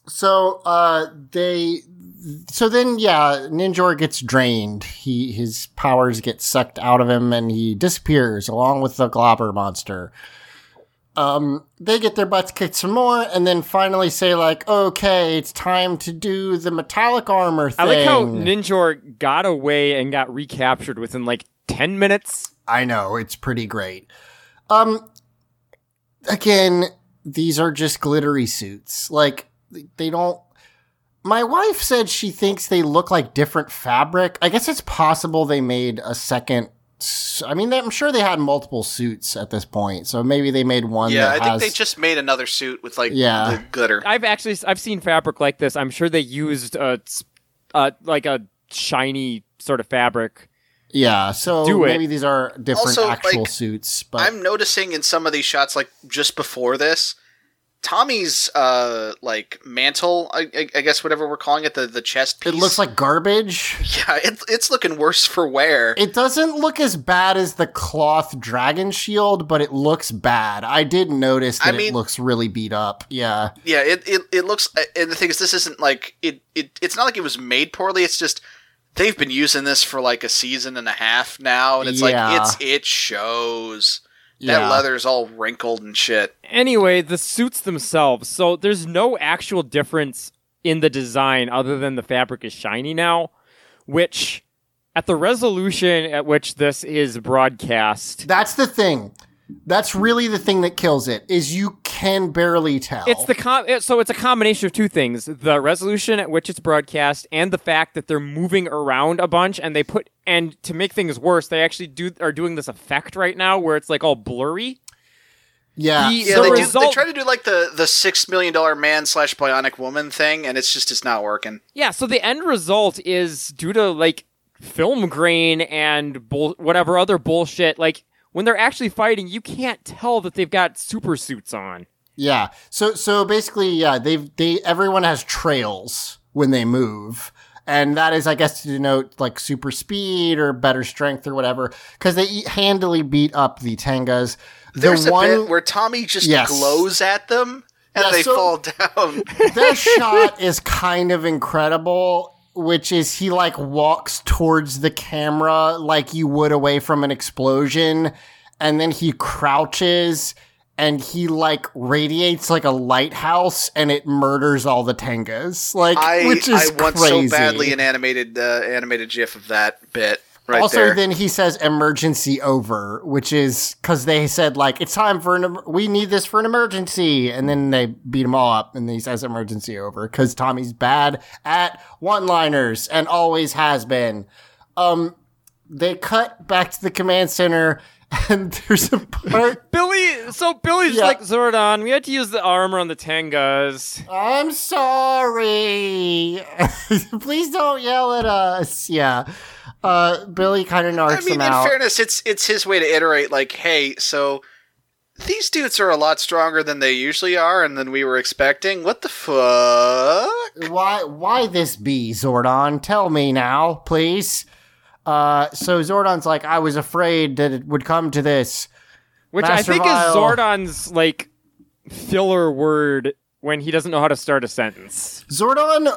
So uh they so then yeah, Ninjor gets drained. He his powers get sucked out of him and he disappears along with the Globber monster. Um they get their butts kicked some more and then finally say like, "Okay, it's time to do the metallic armor thing."
I like how Ninjor got away and got recaptured within like 10 minutes.
I know, it's pretty great. Um again, these are just glittery suits. Like they don't my wife said she thinks they look like different fabric. I guess it's possible they made a second I mean, I'm sure they had multiple suits at this point, so maybe they made one.
Yeah, I
that
think they just made another suit with like
Yeah.
the glitter.
I've actually I've seen fabric like this. I'm sure they used a, uh, like a shiny sort of fabric.
Yeah. So
Do it.
maybe these are different
Also,
actual
like,
suits. But
I'm noticing in some of these shots, like just before this, Tommy's uh like mantle, I, I, I guess whatever we're calling it, the the chest piece.
it looks like garbage.
yeah, it, it's looking worse for wear.
It doesn't look as bad as the cloth dragon shield, but it looks bad. I did notice that
I
it looks really beat up. Yeah.
yeah, it, it it looks. And the thing is, this isn't like it. It it's not like it was made poorly. It's just they've been using this for like a season and a half now, and it's
Yeah.
like it's it shows.
Yeah.
That leather's all wrinkled and shit.
Anyway, the suits themselves. So there's no actual difference in the design other than the fabric is shiny now, which at the resolution at which this is broadcast,
That's the thing. That's really the thing that kills it is you can barely tell.
It's the com- so it's a combination of two things: the resolution at which it's broadcast, and the fact that they're moving around a bunch. And they put and to make things worse, they actually do are doing this effect right now where it's like all blurry.
yeah.
the-
Yeah,
So
they, do, they try to do like the the six million dollar man slash bionic woman thing, and it's just it's not working.
Yeah, so the end result is due to like film grain and bull- whatever other bullshit. Like when they're actually fighting, you can't tell that they've got super suits on.
Yeah. So so basically, yeah, they've they everyone has trails when they move. And that is, I guess, to denote like super speed or better strength or whatever, because they handily beat up the Tengas. The
There's a
one
bit where Tommy just
Yes.
glows at them, and
Yeah,
they
so-
fall down.
that shot is kind of incredible. Which is he like walks towards the camera like you would away from an explosion, and then he crouches and he like radiates like a lighthouse and it murders all the Tengas. Like,
I
which is
I want
crazy.
so badly an animated uh, animated GIF of that bit right
also,
there.
then he says emergency over, which is because they said like it's time for an we need this for an emergency, and then they beat him all up, and then he says emergency over because Tommy's bad at one-liners and always has been. Um, they cut back to the command center, and there's a part.
Billy, so Billy's
Yeah.
like Zordon. We had to use the armor on the Tengas.
I'm sorry. Please don't yell at us. Yeah. Uh, Billy kind of narks
I mean,
him
in
out.
fairness, it's it's his way to iterate. Like, hey, so these dudes are a lot stronger than they usually are, and than we were expecting. What the fuck?
Why why this be, Zordon? Tell me now, please. Uh so Zordon's like, I was afraid that it would come to this.
Which
Master
I think
Vile.
is Zordon's like filler word when he doesn't know how to start a sentence.
Zordon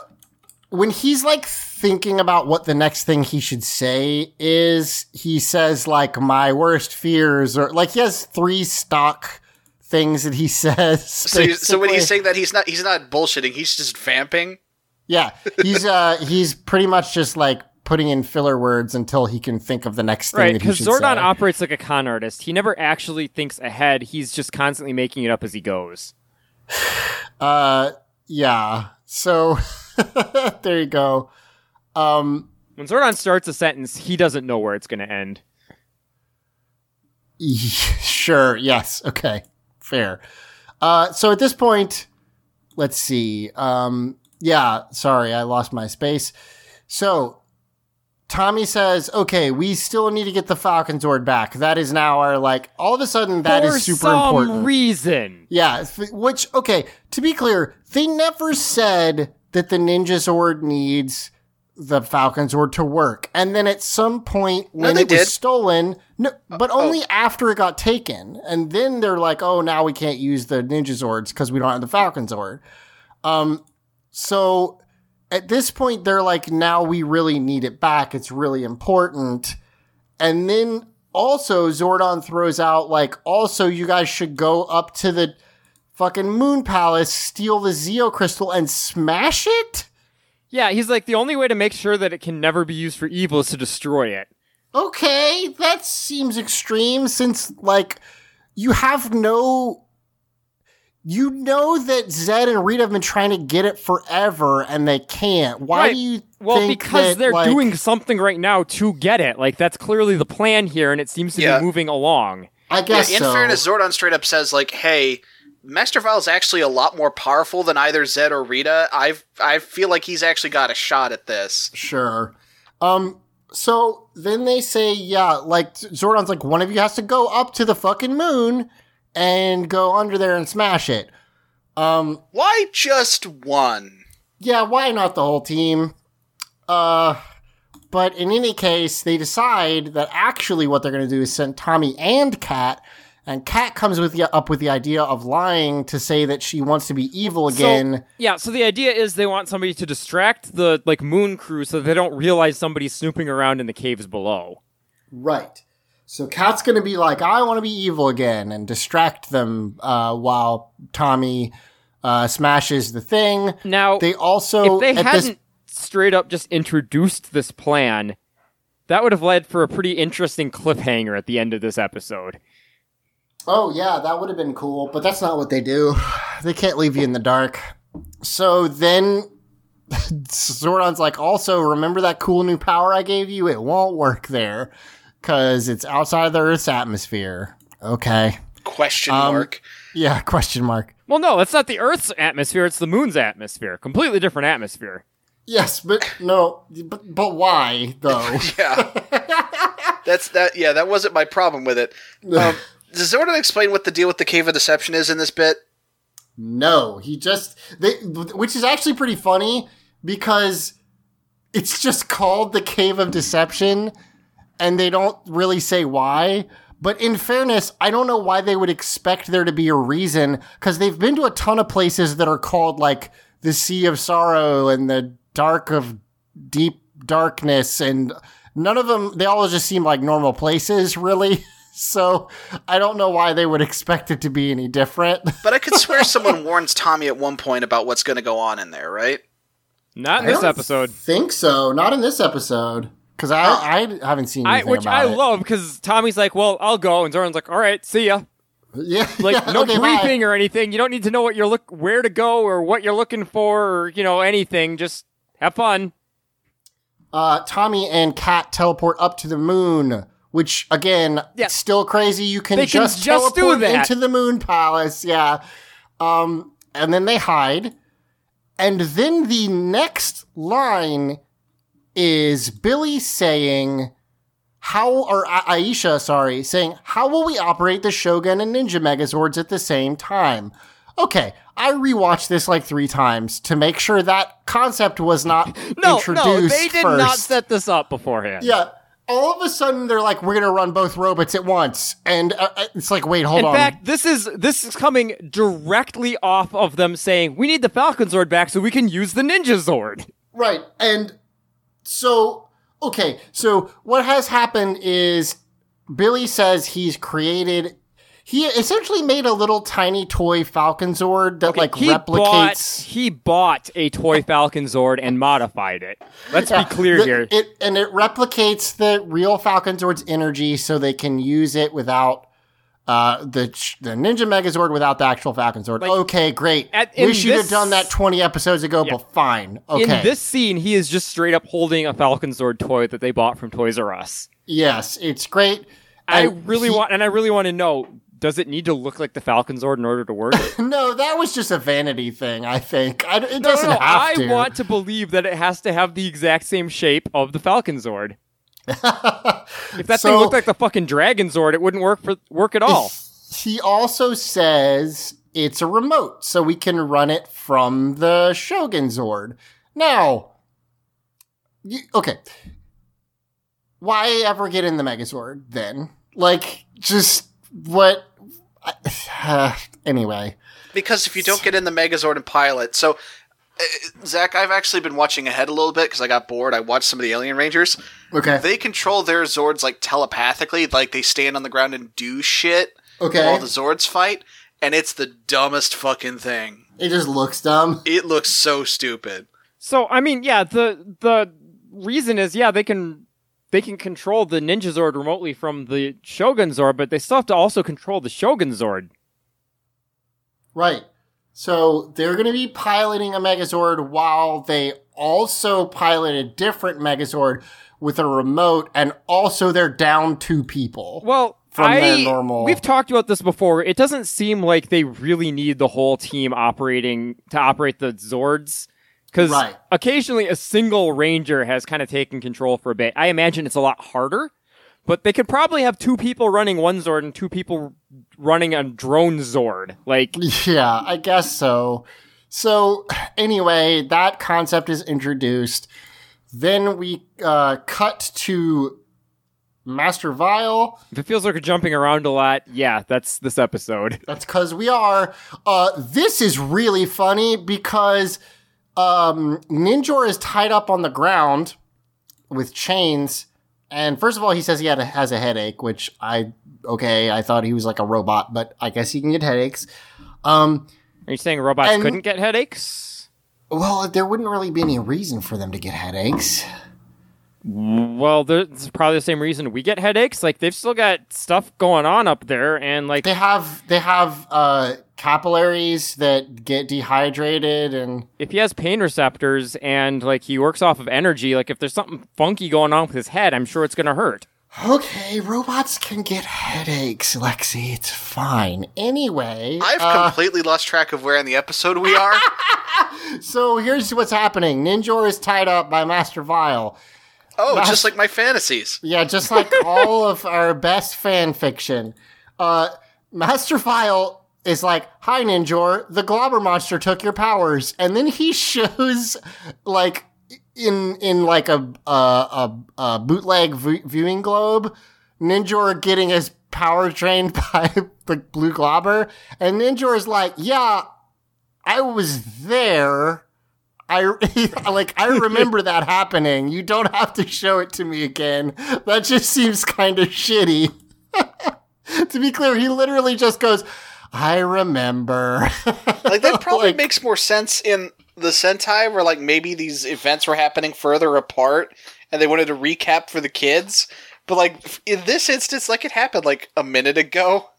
when he's like thinking about what the next thing he should say is, he says like my worst fears or like he has three stock things that he says.
So, so when he's saying that, he's not he's not bullshitting. He's just vamping.
Yeah, he's uh he's pretty much just like putting in filler words until he can think of the next thing
Right, because Zordon
say.
operates like a con artist. He never actually thinks ahead. He's just constantly making it up as he goes.
Uh, yeah. So there you go. Um,
When Zordon starts a sentence, he doesn't know where it's going to end.
sure. Yes. Okay. Fair. Uh, so at this point, let's see. Um, yeah. Sorry, I lost my space. So Tommy says, "Okay, we still need to get the Falcon Zord back. That is now our like. All of a sudden, that is
For
super
some
important.
reason.
Yeah, which okay, to be clear, they never said that the Ninja Zord needs the Falcon Zord to work. And then at some point when
they
it was stolen, no, but
oh.
only after it got taken. And then they're like, "Oh, now we can't use the Ninja Zords because we don't have the Falcon Zord." Um so at this point they're like, "Now we really need it back. It's really important." And then also Zordon throws out like, also you guys should go up to the fucking Moon Palace, steal the Zeo crystal, and smash it.
Yeah, he's like, the only way to make sure that it can never be used for evil is to destroy it.
Okay, that seems extreme since like you have no. You know that Zed and Rita have been trying to get it forever and they can't. Why
Right.
do you
Well,
think
because
that,
they're
like-
doing something right now to get it. Like, that's clearly the plan here, and it seems to
Yeah.
be moving along.
I
Yeah,
guess
in
so.
fairness, Zordon straight up says like, "Hey, Master Vile is actually a lot more powerful than either Zed or Rita. I I feel like he's actually got a shot at this."
Sure. Um. So then they say, yeah, like Zordon's like, one of you has to go up to the fucking moon and go under there and smash it. Um.
Why just one?
Yeah. Why not the whole team? Uh. But in any case, they decide that actually what they're going to do is send Tommy and Kat. And Kat comes with the, up with the idea of lying to say that she wants to be evil again.
So, yeah, so the idea is they want somebody to distract the like moon crew so they don't realize somebody's snooping around in the caves below.
Right. So Kat's going to be like, I want to be evil again and distract them uh, while Tommy uh, smashes the thing.
Now,
They also,
if they hadn't
this,
straight up just introduced this plan, that would have led for a pretty interesting cliffhanger at the end of this episode.
oh yeah, that would have been cool, but that's not what they do. They can't leave you in the dark. So then Zordon's like, also remember that cool new power I gave you? It won't work there because it's outside of the Earth's atmosphere. Okay.
Question
Um,
mark.
Yeah, question mark.
Well, no, it's not the Earth's atmosphere, it's the moon's atmosphere. Completely different atmosphere.
Yes, but no, but, but why though?
Yeah. That's that. Yeah, that wasn't my problem with it. Um, does Zordon explain what the deal with the Cave of Deception is in this bit?
No, he just they, which is actually pretty funny because it's just called the Cave of Deception, and they don't really say why. But in fairness, I don't know why they would expect there to be a reason because they've been to a ton of places that are called like the Sea of Sorrow and the Dark of deep darkness, and none of them. They all just seem like normal places, really. So I don't know why they would expect it to be any different.
But I could swear someone warns Tommy at one point about what's going to go on in there, right?
Not in
I
this
don't
episode.
Think so? Not in this episode, because I I haven't seen
I, which I
it.
love because Tommy's like, "Well, I'll go," and Zordon's like, "All right, see ya."
Yeah,
Like
yeah,
no
okay, bye.
briefing or anything. You don't need to know what you're look where to go or what you're looking for or you know anything. Just have fun.
uh, Tommy and Kat teleport up to the moon, which again,
Yeah.
still crazy. You can
They can
just
just do
teleport
that.
into the moon palace, yeah. Um, and then they hide, and then the next line is Billy saying. How or A- Aisha, sorry, saying how will we operate the Shogun and Ninja Megazords at the same time? Okay, I rewatched this like three times to make sure that concept was not
No,
introduced
no, they did
first.
not set this up beforehand.
Yeah. All of a sudden, they're like, "We're gonna run both robots at once," and uh, uh, it's like, "Wait, hold
In
on."
In fact, this is this is coming directly off of them saying we need the Falcon Zord back so we can use the Ninja Zord.
right, and so okay, so what has happened is Billy says he's created. He essentially made a little tiny toy Falcon Zord that like
he bought
replicates.
he bought a toy Falcon Zord and modified it. Let's
Yeah,
be clear
the-
here.
It and it replicates the real Falcon Zord's energy, so they can use it without uh, the the Ninja Megazord without the actual Falcon Zord. okay, great.
at- in
Wish you'd have done that twenty episodes ago, but fine. Okay.
In this scene, he is just straight up holding a Falcon Zord toy that they bought from Toys R Us.
yes, it's great.
I
And
really
he-
want, and I really want to know: Does it need to look like the Falcon Zord in order to work?
No, that was just a vanity thing. I think I, it
no, no,
doesn't
no.
have
I
to.
want to believe that it has to have the exact same shape of the Falcon Zord. if that thing looked like the fucking Dragon Zord, it wouldn't work for work at all.
He also says it's a remote, so we can run it from the Shogun Zord. Now, you, okay, why ever get in the Megazord then? Like, just what? Uh, anyway,
Because if you don't get in the Megazord and pilot, so Uh, Zach, I've actually been watching ahead a little bit because I got bored. I watched some of the Alien Rangers.
okay,
They control their Zords like telepathically, like they stand on the ground and do shit
okay.
while the Zords fight, and it's the dumbest fucking thing.
it just looks dumb.
It looks so stupid.
So I mean, yeah, the the reason is yeah, they can they can control the Ninja Zord remotely from the Shogun Zord, but they still have to also control the Shogun Zord.
Right. So they're going to be piloting a Megazord while they also pilot a different Megazord with a remote, and also they're down two people.
Well,
From
I,
their normal-
We've talked about this before. It doesn't seem like they really need the whole team operating to operate the Zords. Because
Right.
occasionally a single ranger has kind of taken control for a bit. I imagine it's a lot harder, but they could probably have two people running one Zord and two people running a drone Zord. Like,
Yeah, I guess so. So anyway, that concept is introduced. Then we uh, cut to Master Vile.
if it feels like we're jumping around a lot, yeah, that's this episode.
That's because we are. Uh, this is really funny because um, Ninjor is tied up on the ground with chains. And first of all, he says he had a, has a headache, which I okay. I thought he was like a robot, but I guess he can get headaches. Um,
Are you saying robots
And-
couldn't get headaches?
well, there wouldn't really be any reason for them to get headaches.
Well, it's probably the same reason we get headaches. Like they've still got stuff going on up there, and like
They have they have uh, capillaries that get dehydrated, and
if he has pain receptors and like he works off of energy, like if there's something funky going on with his head, I'm sure it's gonna hurt.
okay, robots can get headaches, Lexi. It's fine. Anyway,
I've
uh,
completely lost track of where in the episode we are.
So here's what's happening. Ninjor is tied up by Master Vile.
Oh, just like my fantasies.
Yeah, just like all of our best fan fiction. Uh, Master Vile is like, "Hi, Ninjor. The Globber monster took your powers," and then he shows like in in like a a, a, a bootleg v- viewing globe, Ninjor getting his power drained by the blue globber, and Ninjor is like, "Yeah, I was there." I like I remember that happening. You don't have to show it to me again. That just seems kind of shitty. to be clear, he literally just goes, "I remember."
Like that probably
Like-
makes more sense in the Sentai, where like maybe these events were happening further apart, and they wanted to recap for the kids. But like in this instance, like it happened like a minute ago.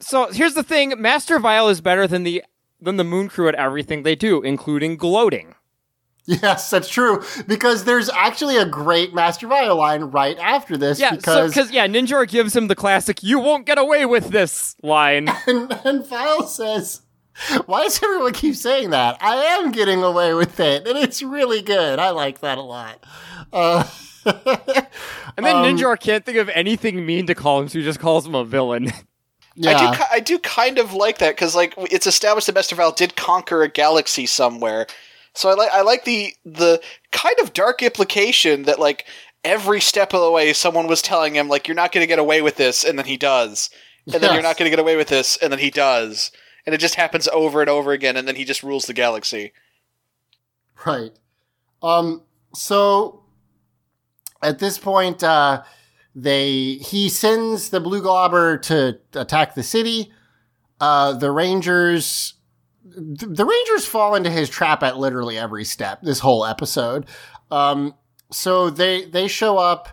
So here's the thing: Master Vile is better than the than the Moon Crew at everything they do, including gloating.
Yes, that's true. Because there's actually a great Master Vile line right after this.
Yeah,
because
because yeah, Ninjor gives him the classic "You won't get away with this" line.
and, and Vile says, "Why does everyone keep saying that? I am getting away with it, and it's really good. I like that a lot." Uh,
And then
Um,
Ninjor can't think of anything mean to call him, so he just calls him a villain.
yeah,
I do, I do kind of like that because like it's established that Master Vile did conquer a galaxy somewhere. So I like I like the the kind of dark implication that like every step of the way someone was telling him like you're not going to get away with this, and then he does, and then you're not going to get away with this, and then he does, and it just happens over and over again, and then he just rules the galaxy.
Right. Um. So at this point, uh, they he sends the blue globber to attack the city. Uh, the Rangers, the Rangers fall into his trap at literally every step. This whole episode. Um. So they they show up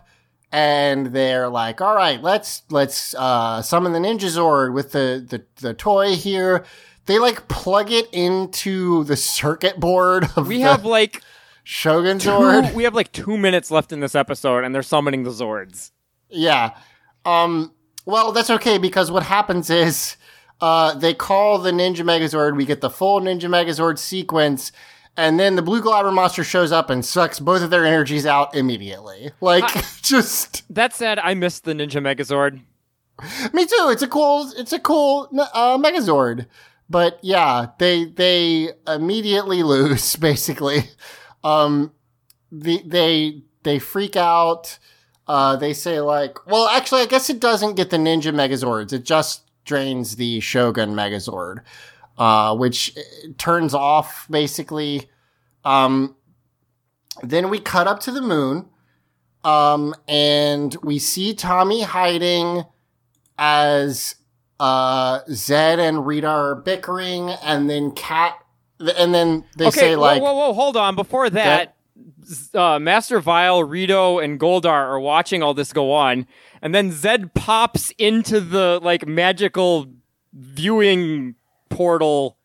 and they're like, "All right, let's let's uh, summon the Ninja Zord with the the the toy here." They like plug it into the circuit board of
We have like
Shogun
two,
Zord.
we have like two minutes left in this episode, and they're summoning the Zords.
Yeah. Um. Well, that's okay because what happens is, uh, they call the Ninja Megazord. We get the full Ninja Megazord sequence, and then the Blue Globber monster shows up and sucks both of their energies out immediately. Like, just
That said, I missed the Ninja Megazord.
me too. It's a cool. It's a cool uh, Megazord. But yeah, they they immediately lose basically. Um, the, they they freak out. Uh, they say like, well, actually, I guess it doesn't get the Ninja Megazords. It just drains the Shogun Megazord, uh, which uh, turns off basically. Um, then we cut up to the moon, um, and we see Tommy hiding as uh, Zed and Rita are bickering, and then Kat, and then they
okay,
say
whoa,
like,
whoa, whoa, hold on. Before that, uh, Master Vile, Rito, and Goldar are watching all this go on, and then Zed pops into the like magical viewing portal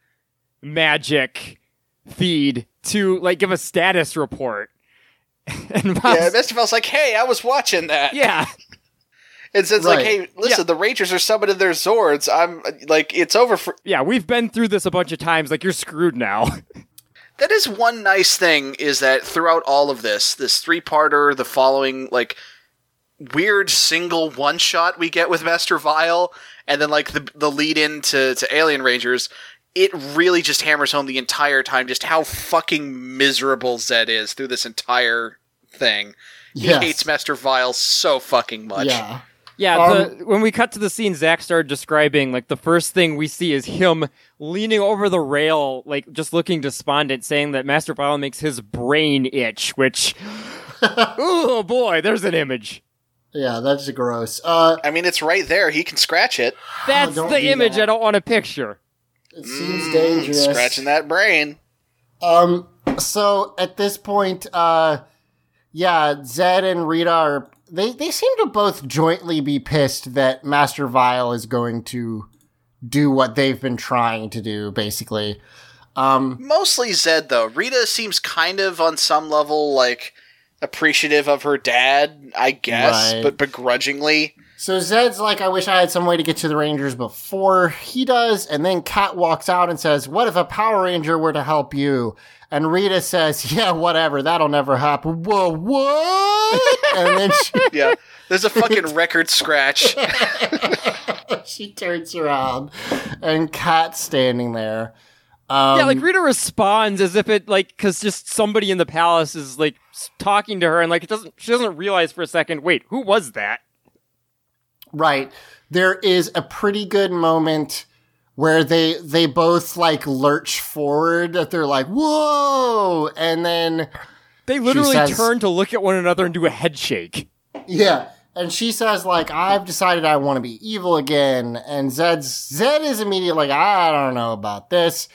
magic feed to like give a status report. and
Yeah,
Miles-
Vile's like, "Hey, I was watching that."
yeah.
and says
Right.
like, "Hey, listen,
Yeah.
the Rangers are summoning their Zords. I'm like, it's over for."
Yeah, we've been through this a bunch of times. Like, you're screwed now.
That is one nice thing is that throughout all of this, this three-parter, the following like weird single one shot we get with Master Vile, and then like the the lead in to, to Alien Rangers, it really just hammers home the entire time just how fucking miserable Zed is through this entire thing. He
Yes.
hates Master Vile so fucking much.
yeah.
Yeah,
Um,
the, when we cut to the scene Zach started describing, like the first thing we see is him leaning over the rail, like just looking despondent, saying that Master Vile makes his brain itch, which, oh boy, there's an image.
Yeah, that's gross. Uh,
I mean, it's right there. He can scratch it.
That's
don't
the image
that.
I don't want to picture.
it seems dangerous.
Scratching that brain.
Um, so at this point, uh, yeah, Zed and Rita are they they seem to both jointly be pissed that Master Vile is going to do what they've been trying to do, basically. Um,
Mostly Zed though. Rita seems kind of on some level like appreciative of her dad, I guess,
Right.
but begrudgingly.
so Zed's like, I wish I had some way to get to the Rangers before he does, and then Kat walks out and says, "What if a Power Ranger were to help you?" And Rita says, "Yeah, whatever, that'll never happen." Whoa, what? and then she,
Yeah. There's a fucking record scratch.
she turns around and Kat's standing there. Um,
yeah, like Rita responds as if it like because just somebody in the palace is like talking to her, and like it doesn't she doesn't realize for a second. Wait, who was that?
right. There is a pretty good moment where they they both like lurch forward. That they're like whoa, and then
They literally
says-
turn to look at one another and do a head shake.
Yeah. And she says, like, I've decided I want to be evil again. And Zed's, Zed is immediately like, I don't know about this.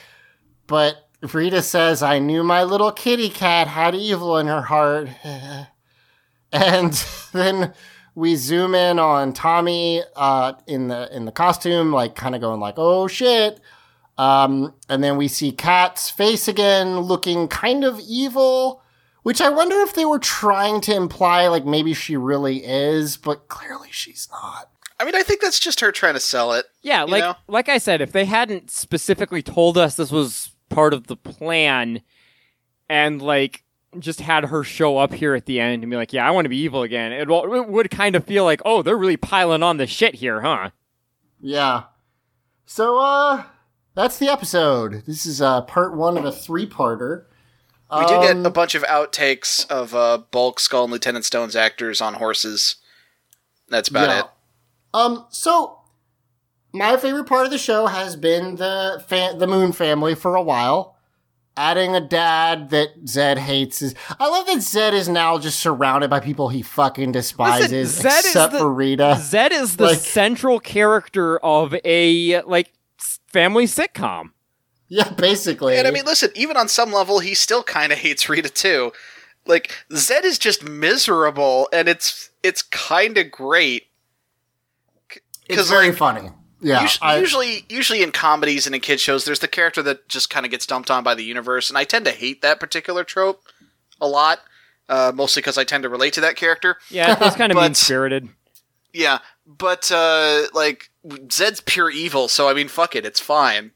But Rita says, I knew my little kitty cat had evil in her heart. and then we zoom in on Tommy, uh, in the, in the costume, like kind of going like, oh shit. Um, and then we see Kat's face again looking kind of evil. Which I wonder if they were trying to imply, like maybe she really is, but clearly she's not.
I mean, I think that's just her trying to sell it.
Yeah, like
know?
like I said, if they hadn't specifically told us this was part of the plan, and like just had her show up here at the end and be like, "Yeah, I want to be evil again," it, w- it would kind of feel like, "Oh, they're really piling on the shit here, huh?"
Yeah. So, uh, that's the episode. This is uh, part one of a three-parter.
We do get
Um,
a bunch of outtakes of uh, Bulk, Skull, and Lieutenant Stone's actors on horses. That's about
Yeah.
it.
Um, so my favorite part of the show has been the fa- the Moon family for a while. Adding a dad that Zed hates is. I love that Zed is now just surrounded by people he fucking despises,
Zed is
except
the-
for Rita.
Zed is the
Like-
central character of a like family sitcom.
Yeah, basically.
And I mean, listen, even on some level, he still kind of hates Rita too. Like Zed is just miserable, and it's it's kind of great.
it's very funny. Yeah,
Us-
I-
usually, usually in comedies and in kid shows, there's the character that just kind of gets dumped on by the universe, and I tend to hate that particular trope a lot. Uh, mostly because I tend to relate to that character.
Yeah, it feels kind of
But-
mean spirited.
Yeah, but uh, like Zed's pure evil, so I mean, fuck it, it's fine.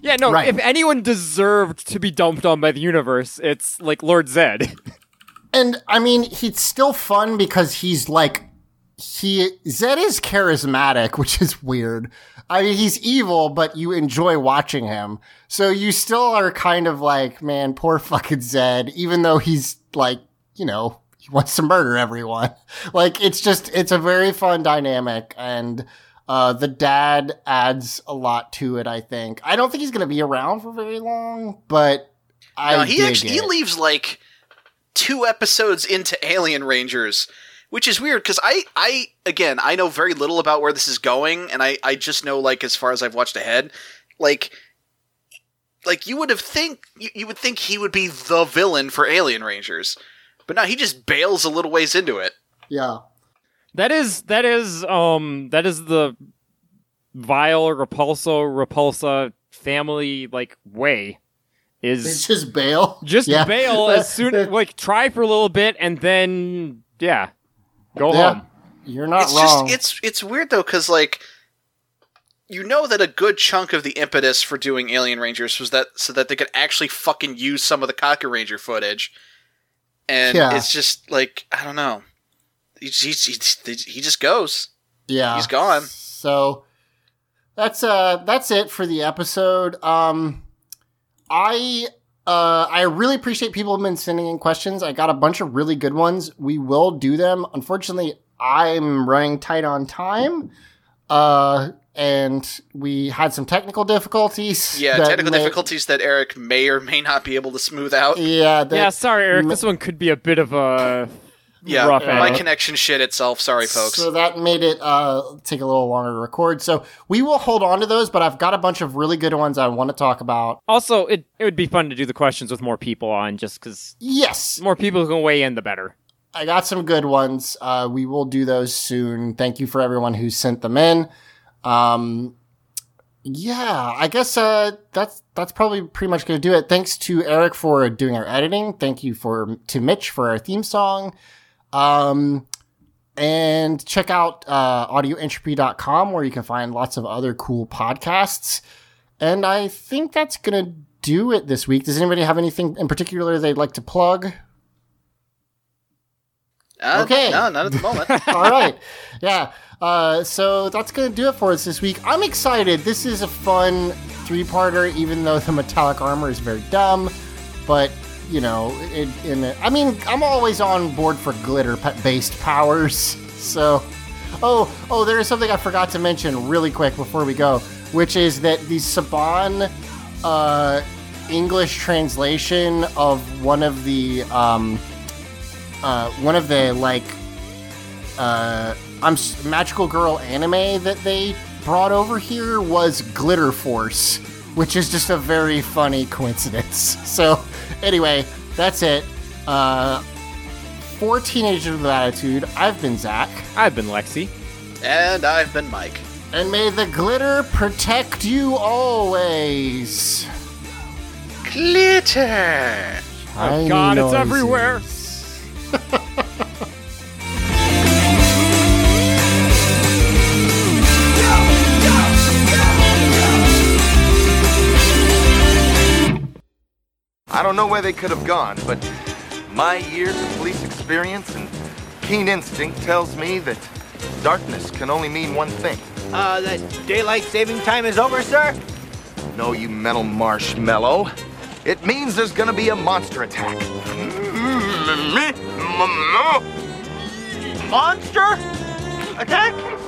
Yeah, no.
Right.
If anyone deserved to be dumped on by the universe, it's like Lord Zed.
And I mean, he's still fun because he's like, he, Zed is charismatic, which is weird. I mean, he's evil, but you enjoy watching him. So you still are kind of like, man, poor fucking Zed, even though he's like, you know, he wants to murder everyone. Like, it's just, it's a very fun dynamic. And, uh, the dad adds a lot to it, I think. I don't think he's going to be around for very long, but I
No, he actually he leaves like two episodes into Alien Rangers, which is weird because I I again I know very little about where this is going, and I I just know like as far as I've watched ahead, like like you would have think you, you would think he would be the villain for Alien Rangers, but now he just bails a little ways into it.
Yeah.
That is that is um that is the vile repulso repulsa family like way is
It's
is
just bail.
just
Yeah.
bail as soon like try for a little bit and then yeah go
Yeah.
home.
You're not
it's
wrong.
just it's it's weird though because like you know that a good chunk of the impetus for doing Alien Rangers was that so that they could actually fucking use some of the Kakuranger footage, and
Yeah.
it's just like I don't know, he he, he, he just goes.
yeah,
he's gone.
So that's uh that's it for the episode. Um, I uh I really appreciate people have been sending in questions. I got a bunch of really good ones. We will do them. Unfortunately, I'm running tight on time. Uh, and we had some technical difficulties.
Yeah, technical
may-
difficulties that Eric may or may not be able to smooth out.
Yeah,
yeah, sorry, Eric.
m-
This one could be a bit of a
Yeah,
rough
my
edit.
connection shit itself. Sorry, folks.
So that made it uh, take a little longer to record. So we will hold on to those, but I've got a bunch of really good ones I want to talk about.
Also, it it would be fun to do the questions with more people on, just because
Yes,
more people who can weigh in, the better.
I got some good ones. Uh, we will do those soon. Thank you for everyone who sent them in. Um, yeah, I guess uh, that's that's probably pretty much going to do it. Thanks to Eric for doing our editing. Thank you for to Mitch for our theme song. Um, and check out uh, audioentropy.com where you can find lots of other cool podcasts. And I think that's going to do it this week. Does anybody have anything in particular they'd like to plug?
Uh,
okay.
no, not at the moment.
All right. Yeah. Uh, so that's going to do it for us this week. I'm excited. This is a fun three parter, even though the metallic armor is very dumb. But, you know, in it, I mean, I'm always on board for glitter based powers. So, oh, oh, there is something I forgot to mention really quick before we go. which is that the Saban uh, English translation of one of the um, uh, one of the like uh, I'm magical girl anime that they brought over here was Glitter Force, which is just a very funny coincidence. So anyway, that's it. Uh, for Teenagers with Attitude, I've been Zach.
I've been Lexi.
And I've been Mike.
And may the glitter protect you always.
Glitter!
Oh God, it's everywhere.
I don't know where they could have gone, but my years of police experience and keen instinct tells me that darkness can only mean one thing.
Uh, that daylight saving time is over, sir?
No, you metal marshmallow. It means there's gonna be a monster attack.
Monster? Attack?